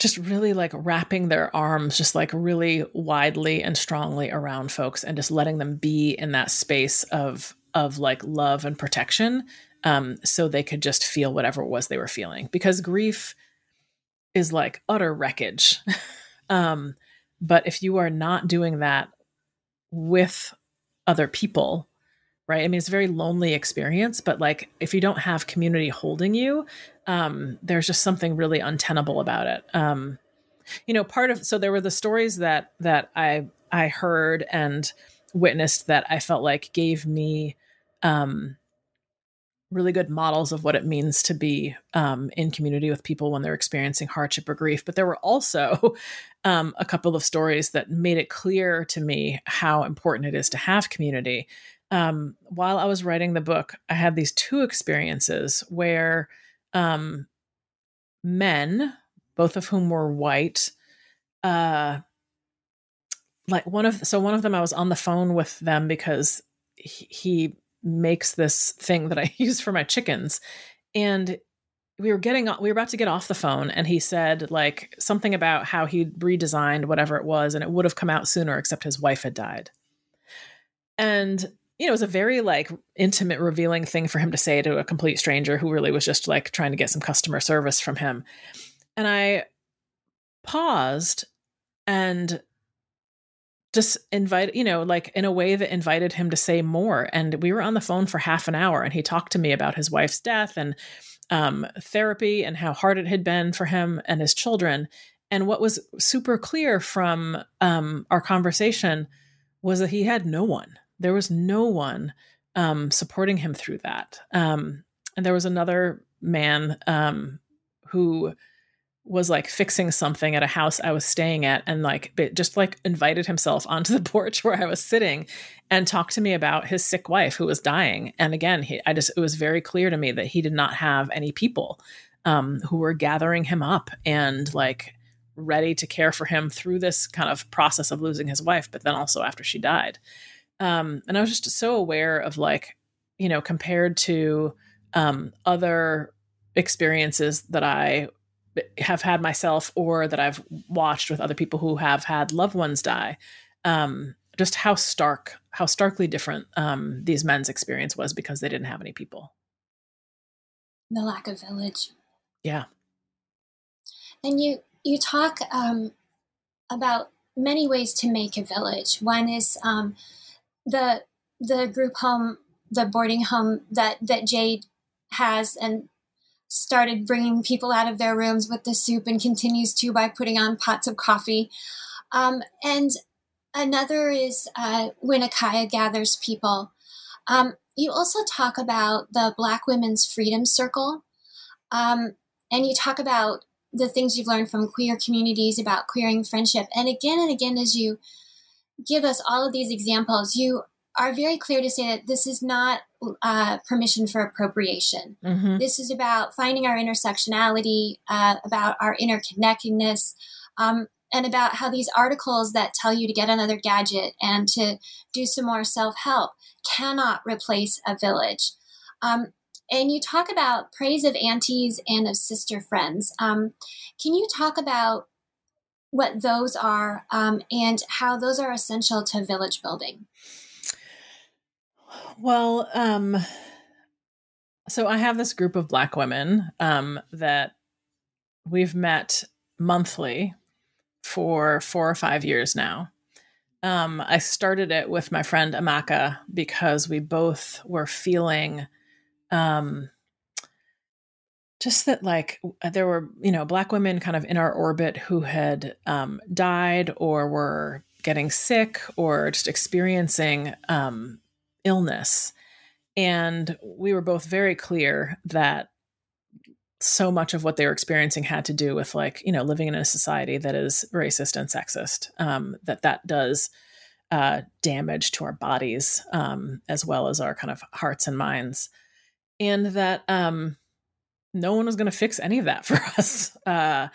just really like wrapping their arms just like really widely and strongly around folks and just letting them be in that space of of like love and protection um so they could just feel whatever it was they were feeling. Because grief is like utter wreckage. Um but if you are not doing that with other people right? I mean it's a very lonely experience but like if you don't have community holding you um, there's just something really untenable about it. Um, you know, part of so there were the stories that that I I heard and witnessed that I felt like gave me um, really good models of what it means to be um, in community with people when they're experiencing hardship or grief. But there were also um, a couple of stories that made it clear to me how important it is to have community. Um, while I was writing the book, I had these two experiences where um, men, both of whom were white. Uh, like one of so one of them, I was on the phone with them because he, he makes this thing that I use for my chickens, and we were getting we were about to get off the phone and he said like something about how he redesigned whatever it was and it would have come out sooner except his wife had died and you know, it was a very like intimate, revealing thing for him to say to a complete stranger who really was just like trying to get some customer service from him. And I paused and just invite you know like in a way that invited him to say more. And we were on the phone for half an hour and he talked to me about his wife's death and um, therapy and how hard it had been for him and his children. And what was super clear from um, our conversation was that he had no one there was no one um, supporting him through that. Um, and there was another man um, who was like fixing something at a house I was staying at and like just like invited himself onto the porch where I was sitting and talked to me about his sick wife who was dying. And again, he, I just, it was very clear to me that he did not have any people um, who were gathering him up and like ready to care for him through this kind of process of losing his wife, but then also after she died. Um, and I was just so aware of like, you know, compared to um, other experiences that I have had myself or that I've watched with other people who have had loved ones die, um, just how stark, how starkly different um, these men's experience was because they didn't have any people. The lack of village. Yeah. And you you talk um, about many ways to make a village. One is um, the the group home, the boarding home that that Jade has, and started bringing people out of their rooms with the soup, and continues to by putting on pots of coffee. Um, and another is uh, when Akaya gathers people. Um, you also talk about the Black Women's Freedom Circle, um, and you talk about the things you've learned from queer communities about queering friendship. And again and again, as you give us all of these examples, you are very clear to say that this is not uh, permission for appropriation. Mm-hmm. This is about finding our intersectionality, uh, about our interconnectedness, um, and about how these articles that tell you to get another gadget and to do some more self help cannot replace a village. Um, and you talk about praise of aunties and of sister friends. Um, can you talk about what those are um, and how those are essential to village building. Well, um, so I have this group of Black women um, that we've met monthly for four or five years now. Um, I started it with my friend Amaka because we both were feeling um, just that like uh, there were you know black women kind of in our orbit who had um, died or were getting sick or just experiencing um, illness. And we were both very clear that so much of what they were experiencing had to do with like you know living in a society that is racist and sexist um, that that does uh, damage to our bodies um, as well as our kind of hearts and minds. And that um, no one was going to fix any of that for us. Uh,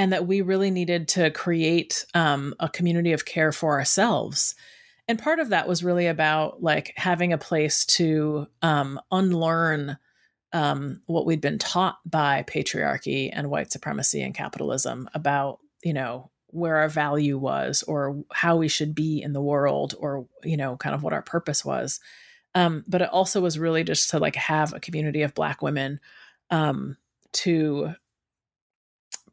and that we really needed to create um, a community of care for ourselves. And part of that was really about like having a place to um, unlearn um, what we'd been taught by patriarchy and white supremacy and capitalism about you know where our value was or how we should be in the world or you know kind of what our purpose was um, but it also was really just to like have a community of black women um, to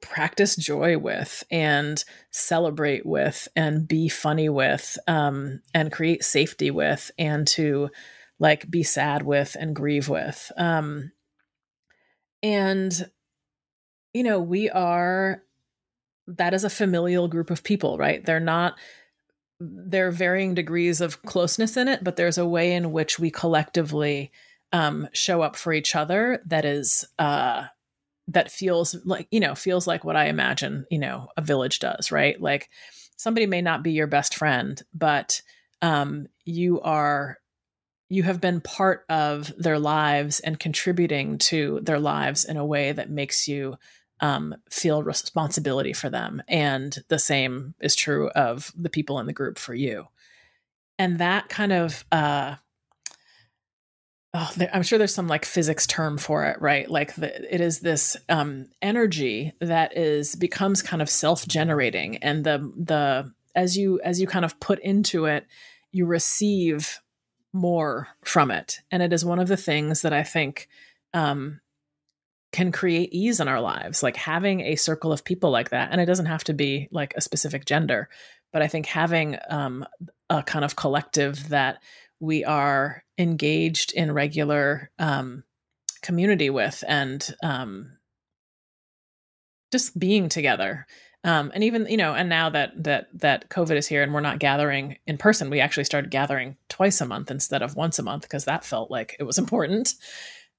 practice joy with and celebrate with and be funny with um, and create safety with and to like be sad with and grieve with. Um, and you know we are that is a familial group of people right? They're not there are varying degrees of closeness in it but there's a way in which we collectively um, show up for each other that is uh, that feels like you know feels like what i imagine you know a village does right? Like somebody may not be your best friend but um you are you have been part of their lives and contributing to their lives in a way that makes you um, feel responsibility for them. And the same is true of the people in the group for you. And that kind of uh oh, there, I'm sure there's some like physics term for it, right? Like the, it is this um, energy that is becomes kind of self-generating, and the the as you as you kind of put into it, you receive more from it, and it is one of the things that I think um, can create ease in our lives. Like having a circle of people like that, and it doesn't have to be like a specific gender, but I think having um, a kind of collective that we are engaged in regular um, community with and um, just being together. Um, and even you know and now that that that covid is here and we're not gathering in person we actually started gathering twice a month instead of once a month because that felt like it was important.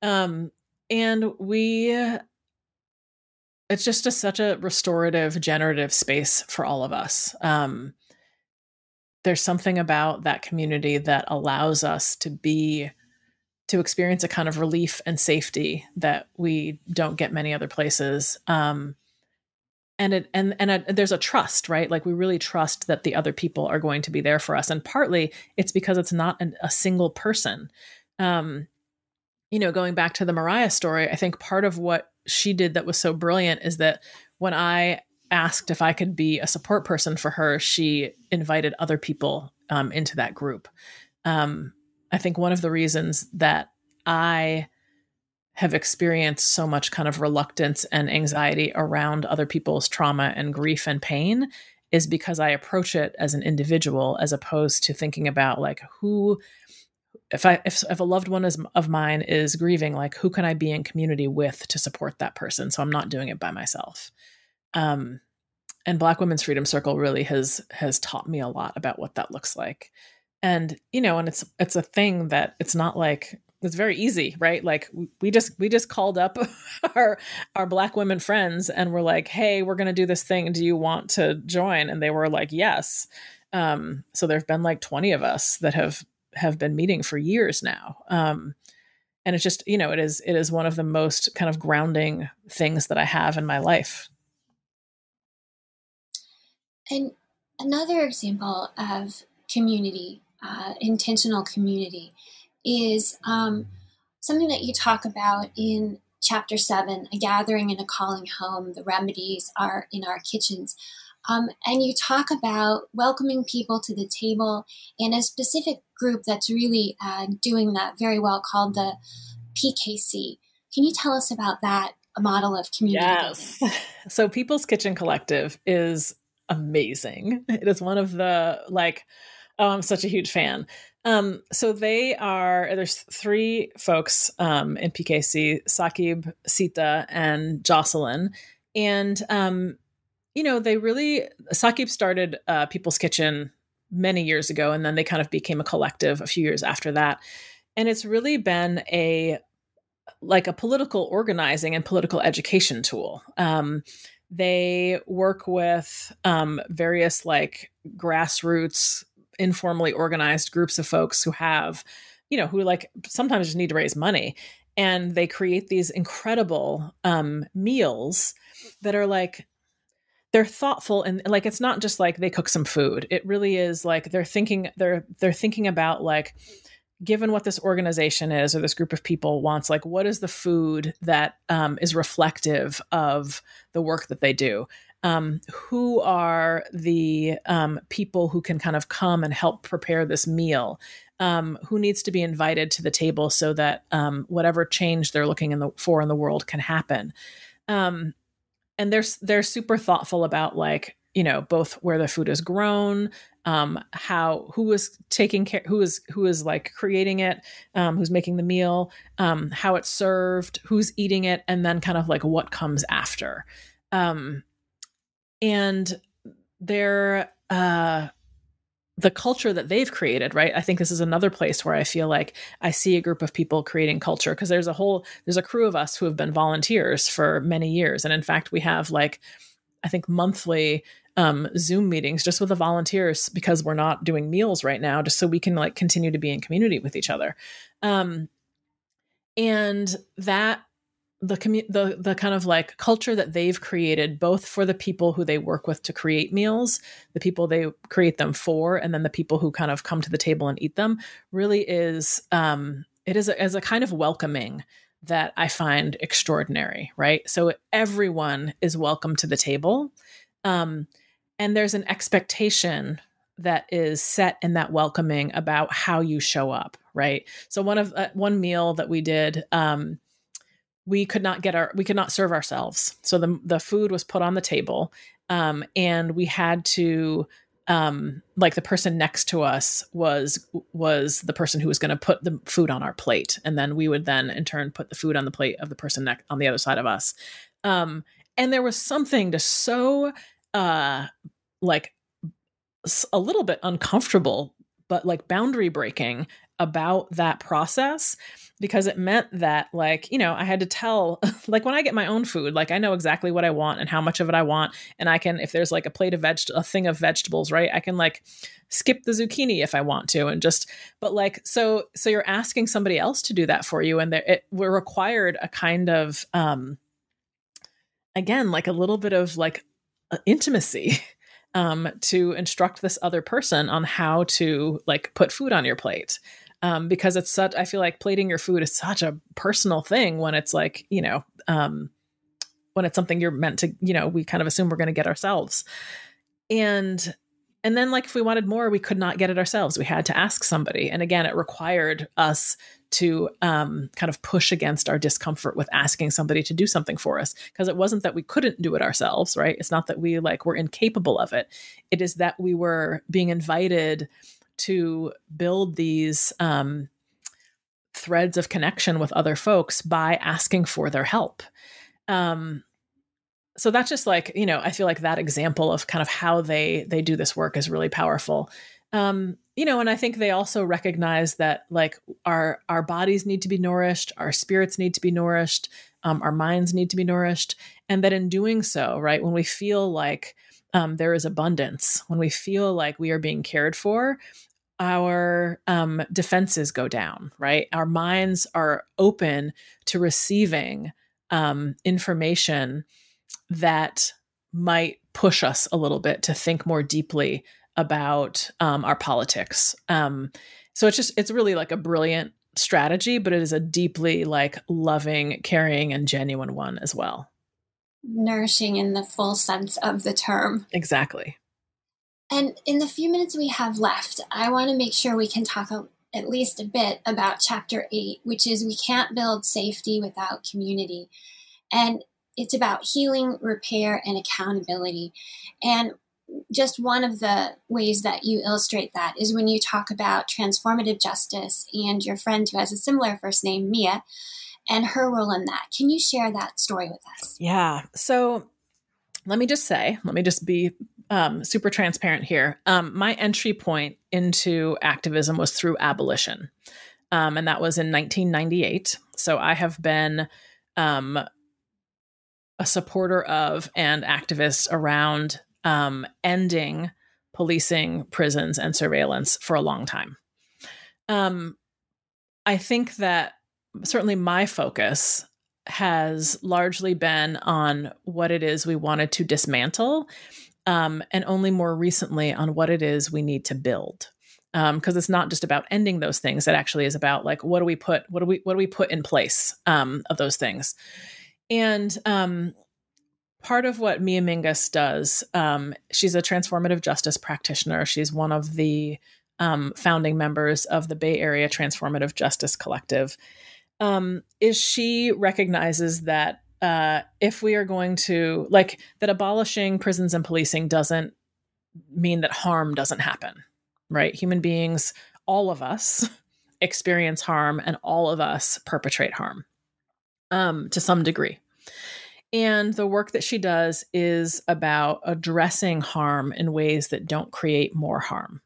Um, and we it's just a, such a restorative generative space for all of us. Um, there's something about that community that allows us to be to experience a kind of relief and safety that we don't get many other places. Um, and it and and a, there's a trust right? Like we really trust that the other people are going to be there for us. And partly it's because it's not an, a single person. Um, you know going back to the mariah story i think part of what she did that was so brilliant is that when i asked if I could be a support person for her, she invited other people um, into that group. Um, I think one of the reasons that I have experienced so much kind of reluctance and anxiety around other people's trauma and grief and pain is because I approach it as an individual as opposed to thinking about like who if I if, if a loved one is of mine is grieving like who can I be in community with to support that person so I'm not doing it by myself um, and Black Women's Freedom Circle really has has taught me a lot about what that looks like. And you know, and it's it's a thing that it's not like it's very easy, right? Like we just we just called up our our black women friends and we're like, "Hey, we're going to do this thing. Do you want to join?" And they were like, "Yes." Um, so there've been like 20 of us that have have been meeting for years now. Um, and it's just, you know, it is it is one of the most kind of grounding things that I have in my life and another example of community, uh, intentional community, is um, something that you talk about in chapter seven a gathering and a calling home. The remedies are in our kitchens. Um, and you talk about welcoming people to the table in a specific group that's really uh, doing that very well called the PKC. Can you tell us about that model of community? Yes. So, People's Kitchen Collective is amazing. It is one of the like oh I'm such a huge fan. Um, so they are there's three folks um, in PKC, Saqib, Sita, and Jocelyn. And um, you know, they really Saqib started uh, People's Kitchen many years ago, and then they kind of became a collective a few years after that. And it's really been a like a political organizing and political education tool. Um, they work with um, various like grassroots, informally organized groups of folks who have, you know, who like sometimes just need to raise money. And they create these incredible um, meals that are like, they're thoughtful and like it's not just like they cook some food. It really is like they're thinking they're they're thinking about like given what this organization is or this group of people wants like what is the food that um, is reflective of the work that they do? Um, who are the um, people who can kind of come and help prepare this meal? Um, who needs to be invited to the table so that um, whatever change they're looking in the, for in the world can happen? Um, and they're they're super thoughtful about like you know both where the food is grown um, how who is taking care who is who is like creating it um, who's making the meal um, how it's served who's eating it and then kind of like what comes after. Um, and they're uh, the culture that they've created right? I think this is another place where i feel like i see a group of people creating culture because there's a whole there's a crew of us who have been volunteers for many years. And in fact we have like i think monthly um, zoom meetings just with the volunteers because we're not doing meals right now just so we can like continue to be in community with each other. Um, and that the commu- the the kind of like culture that they've created both for the people who they work with to create meals the people they create them for and then the people who kind of come to the table and eat them really is um it is a, as a kind of welcoming that i find extraordinary right? So everyone is welcome to the table. Um and there's an expectation that is set in that welcoming about how you show up right? So one of uh, one meal that we did um we could not get our we could not serve ourselves. So the the food was put on the table um, and we had to um, like the person next to us was was the person who was going to put the food on our plate. And then we would then in turn put the food on the plate of the person next on the other side of us. Um, and there was something just so uh like a little bit uncomfortable but like boundary breaking about that process because it meant that like you know i had to tell like when i get my own food like i know exactly what i want and how much of it i want and i can if there's like a plate of veg a thing of vegetables right i can like skip the zucchini if i want to and just but like so so you're asking somebody else to do that for you and there it we're required a kind of um again like a little bit of like intimacy um to instruct this other person on how to like put food on your plate um, because it's such. I feel like plating your food is such a personal thing when it's like you know um, when it's something you're meant to. You know, we kind of assume we're going to get ourselves, and and then like if we wanted more, we could not get it ourselves. We had to ask somebody, and again, it required us to um, kind of push against our discomfort with asking somebody to do something for us because it wasn't that we couldn't do it ourselves right it's not that we like were incapable of it it is that we were being invited to build these um, threads of connection with other folks by asking for their help. Um, so that's just like you know, I feel like that example of kind of how they they do this work is really powerful. Um, you know, and I think they also recognize that like our our bodies need to be nourished, our spirits need to be nourished, um, our minds need to be nourished, and that in doing so, right, when we feel like um, there is abundance, when we feel like we are being cared for, our um, defenses go down, right? Our minds are open to receiving um, information that might push us a little bit to think more deeply about um, our politics. Um, so it's just, it's really like a brilliant strategy, but it is a deeply like loving, caring, and genuine one as well. Nourishing in the full sense of the term. Exactly. And in the few minutes we have left, I want to make sure we can talk a, at least a bit about chapter eight, which is we can't build safety without community. And it's about healing, repair, and accountability. And just one of the ways that you illustrate that is when you talk about transformative justice and your friend who has a similar first name, Mia, and her role in that. Can you share that story with us? Yeah. So let me just say, let me just be um, super transparent here. Um, my entry point into activism was through abolition, um, and that was in 1998. So I have been um, a supporter of and activist around um, ending policing, prisons, and surveillance for a long time. Um, I think that certainly my focus has largely been on what it is we wanted to dismantle um, and only more recently on what it is we need to build. because um, it's not just about ending those things. It actually is about like what do we put what do we what do we put in place um, of those things. And um, part of what Mia Mingus does, um, she's a transformative justice practitioner. She's one of the um, founding members of the Bay Area Transformative Justice Collective. Um, is she recognizes that uh, if we are going to like that abolishing prisons and policing doesn't mean that harm doesn't happen right human beings all of us experience harm and all of us perpetrate harm um, to some degree and the work that she does is about addressing harm in ways that don't create more harm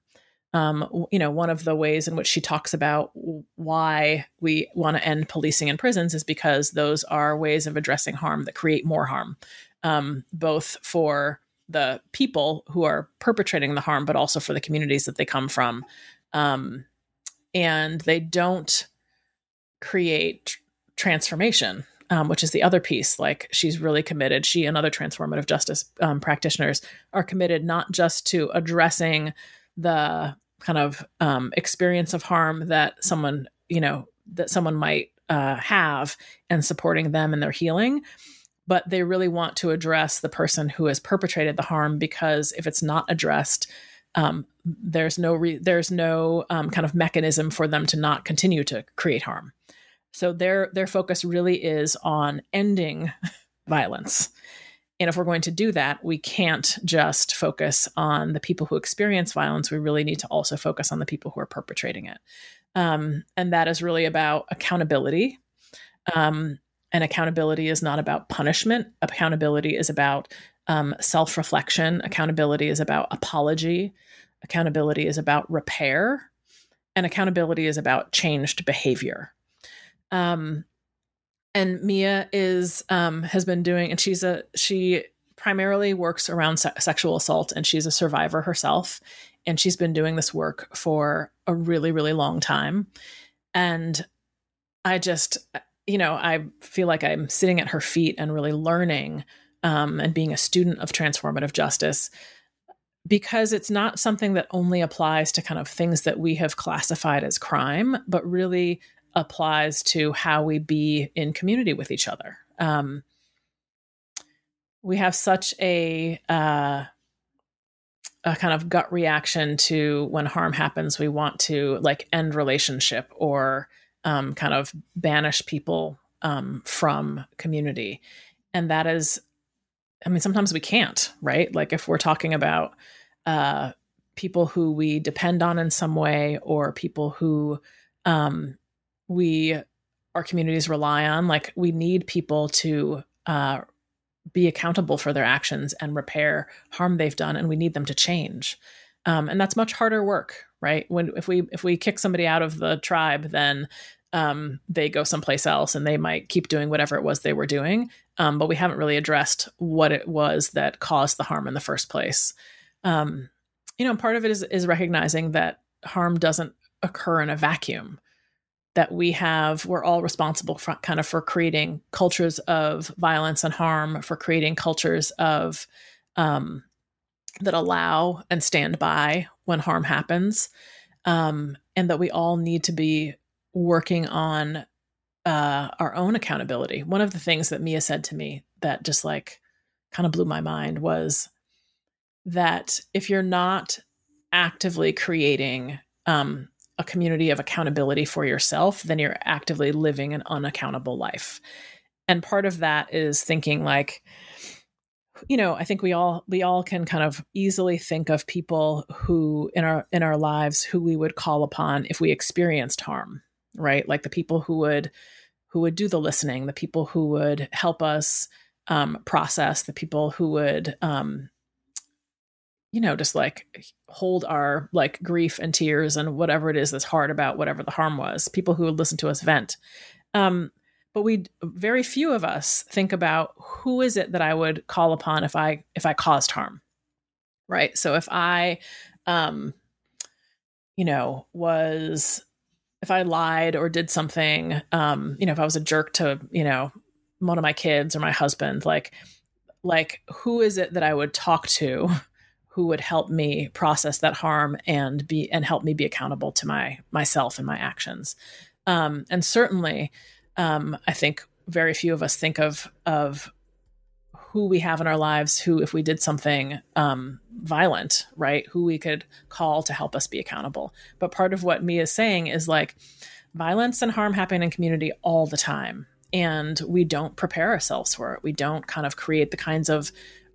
um, you know, one of the ways in which she talks about why we want to end policing in prisons is because those are ways of addressing harm that create more harm, um, both for the people who are perpetrating the harm, but also for the communities that they come from. Um, and they don't create transformation, um, which is the other piece. Like she's really committed, she and other transformative justice um, practitioners are committed not just to addressing the kind of um, experience of harm that someone you know that someone might uh, have and supporting them in their healing but they really want to address the person who has perpetrated the harm because if it's not addressed um, there's no re- there's no um, kind of mechanism for them to not continue to create harm so their their focus really is on ending violence and if we're going to do that, we can't just focus on the people who experience violence. We really need to also focus on the people who are perpetrating it. Um, and that is really about accountability. Um, and accountability is not about punishment, accountability is about um, self reflection, accountability is about apology, accountability is about repair, and accountability is about changed behavior. Um, and Mia is um, has been doing, and she's a she primarily works around se- sexual assault, and she's a survivor herself, and she's been doing this work for a really really long time, and I just you know I feel like I'm sitting at her feet and really learning um, and being a student of transformative justice because it's not something that only applies to kind of things that we have classified as crime, but really applies to how we be in community with each other. Um, we have such a uh, a kind of gut reaction to when harm happens. We want to like end relationship or um, kind of banish people um, from community, and that is, I mean, sometimes we can't, right? Like if we're talking about uh, people who we depend on in some way or people who um, we our communities rely on like we need people to uh, be accountable for their actions and repair harm they've done and we need them to change. Um, and that's much harder work right? When if we if we kick somebody out of the tribe then um, they go someplace else and they might keep doing whatever it was they were doing. Um, but we haven't really addressed what it was that caused the harm in the first place. Um, you know part of it is is recognizing that harm doesn't occur in a vacuum that we have we're all responsible for kind of for creating cultures of violence and harm for creating cultures of um, that allow and stand by when harm happens um, and that we all need to be working on uh, our own accountability. One of the things that mia said to me that just like kind of blew my mind was that if you're not actively creating um, a community of accountability for yourself, then you're actively living an unaccountable life. And part of that is thinking like, you know, I think we all we all can kind of easily think of people who in our in our lives who we would call upon if we experienced harm, right? Like the people who would who would do the listening, the people who would help us um, process, the people who would um, you know just like hold our like grief and tears and whatever it is that's hard about whatever the harm was. People who would listen to us vent. Um but we very few of us think about who is it that i would call upon if i if i caused harm right? So if i um you know was if i lied or did something um you know if i was a jerk to you know one of my kids or my husband like like who is it that i would talk to who would help me process that harm and be and help me be accountable to my myself and my actions. Um, and certainly, um, I think very few of us think of of who we have in our lives who if we did something um, violent right who we could call to help us be accountable but part of what mia is saying is like violence and harm happen in community all the time and we don't prepare ourselves for it we don't kind of create the kinds of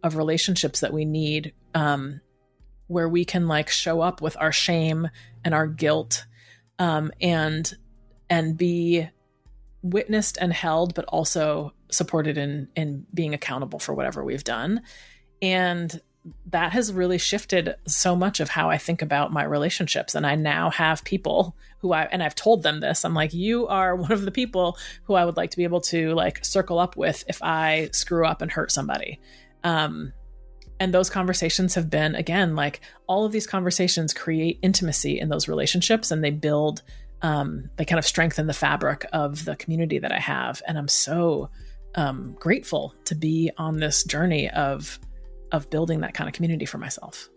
of relationships that we need um, where we can like show up with our shame and our guilt um, and and be witnessed and held but also supported in in being accountable for whatever we've done and that has really shifted so much of how I think about my relationships. And I now have people who I, and I've told them this, I'm like, you are one of the people who I would like to be able to like circle up with if I screw up and hurt somebody. Um, and those conversations have been, again, like all of these conversations create intimacy in those relationships and they build, um, they kind of strengthen the fabric of the community that I have. And I'm so um, grateful to be on this journey of of building that kind of community for myself.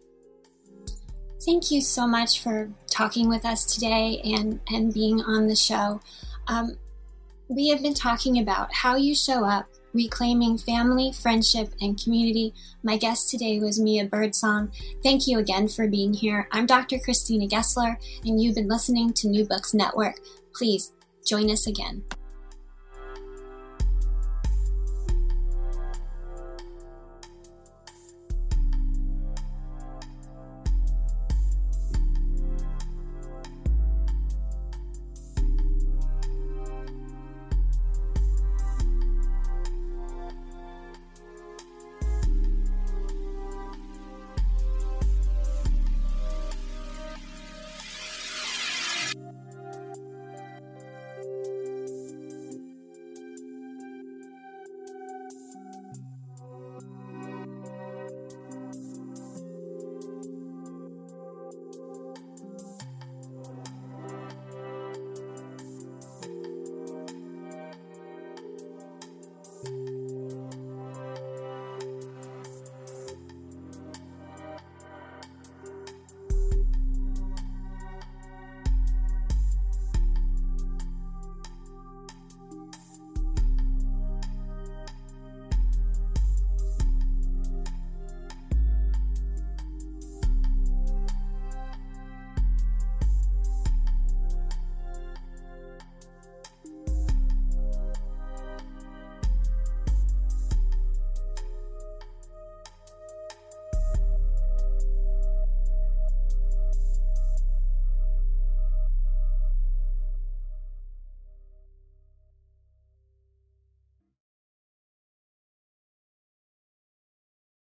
Thank you so much for talking with us today and and being on the show. Um, we have been talking about how you show up, reclaiming family, friendship, and community. My guest today was Mia Birdsong. Thank you again for being here. I'm Dr. Christina Gessler, and you've been listening to New Books Network. Please join us again.